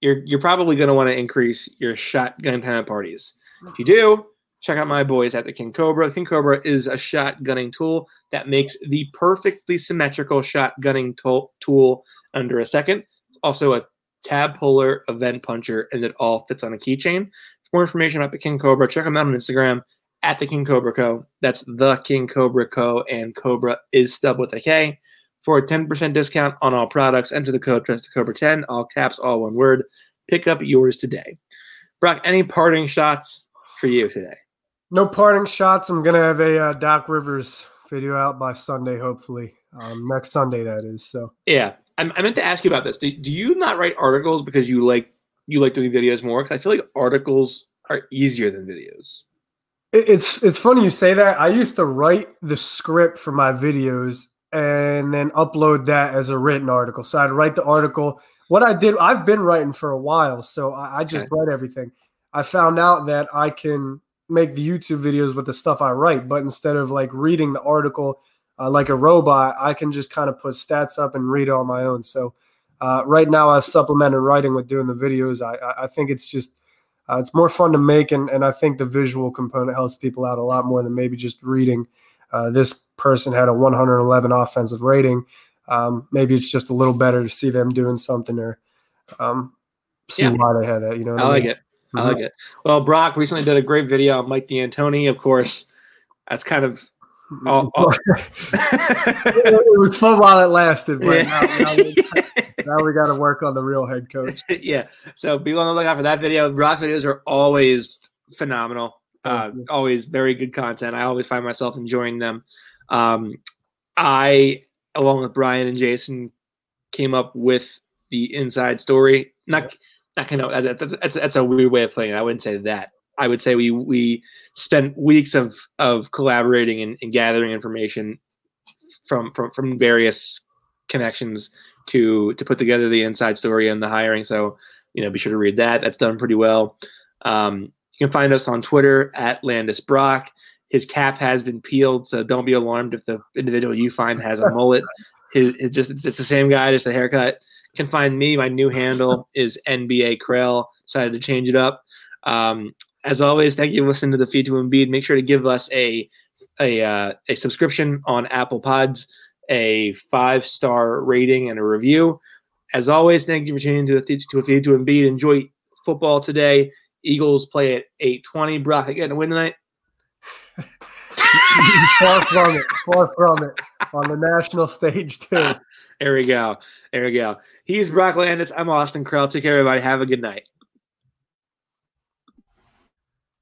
you're you're probably going to want to increase your shotgun time at parties. If you do, check out my boys at the King Cobra. King Cobra is a shotgunning tool that makes the perfectly symmetrical shotgunning tool tool under a second. Also a tab puller, a vent puncher, and it all fits on a keychain. For more information about the King Cobra, check them out on Instagram at the King Cobra Co. That's the King Cobra Co. And Cobra is spelled with a K for a 10% discount on all products. Enter the code TrustTheCobra10, all caps, all one word. Pick up yours today. Brock, any parting shots for you today? No parting shots. I'm gonna have a uh, Doc Rivers video out by Sunday, hopefully. Um, next Sunday, that is. So Yeah, I, I meant to ask you about this. Do, do you not write articles because you like you like doing videos more? Because I feel like articles are easier than videos. It- It's it's funny you say that. I used to write the script for my videos and then upload that as a written article. So I'd write the article. What I did, I've been writing for a while, so I, I just Okay. write everything. I found out that I can make the YouTube videos with the stuff I write, but instead of like reading the article uh, like a robot, I can just kind of put stats up and read it on my own. So uh, right now, I've supplemented writing with doing the videos. I, I, I think it's just uh, it's more fun to make, and, and I think the visual component helps people out a lot more than maybe just reading. Uh, this person had a 111 offensive rating. Um, maybe it's just a little better to see them doing something or um, see Yeah. why they had that. You know, what I like mean? It. I like it. Well, Brock recently did a great video on Mike D'Antoni. Of course, that's kind of Oh, oh. it was fun while it lasted, but Yeah. now, now we, now we got to work on the real head coach. yeah. So be on the lookout for that video. Brock videos are always phenomenal. Uh, always very good content. I always find myself enjoying them. Um, I, along with Brian and Jason, came up with the inside story. Not, not kind of. That's, that's that's a weird way of playing it. I wouldn't say that. I would say we we spent weeks of of collaborating and, and gathering information from from from various connections to to put together the inside story and the hiring. So you know, be sure to read that. That's done pretty well. Um, you can find us on Twitter at Landis Brock. His cap has been peeled, so don't be alarmed if the individual you find has a mullet. His, it's just it's, it's the same guy, just a haircut. You can find me. My new handle is NBA Krell. Decided to change it up. Um, as always, thank you for listening to the Feed to Embiid. Make sure to give us a a uh, a subscription on Apple Pods, a five star rating, and a review. As always, thank you for tuning into Feed to a Feed to Embiid. Enjoy football today. Eagles play at eight twenty. Brock, getting a win tonight. far from it, far from it on the national stage too. There we go. There we go. He's Brock Landis. I'm Austin Krell. Take care, everybody. Have a good night.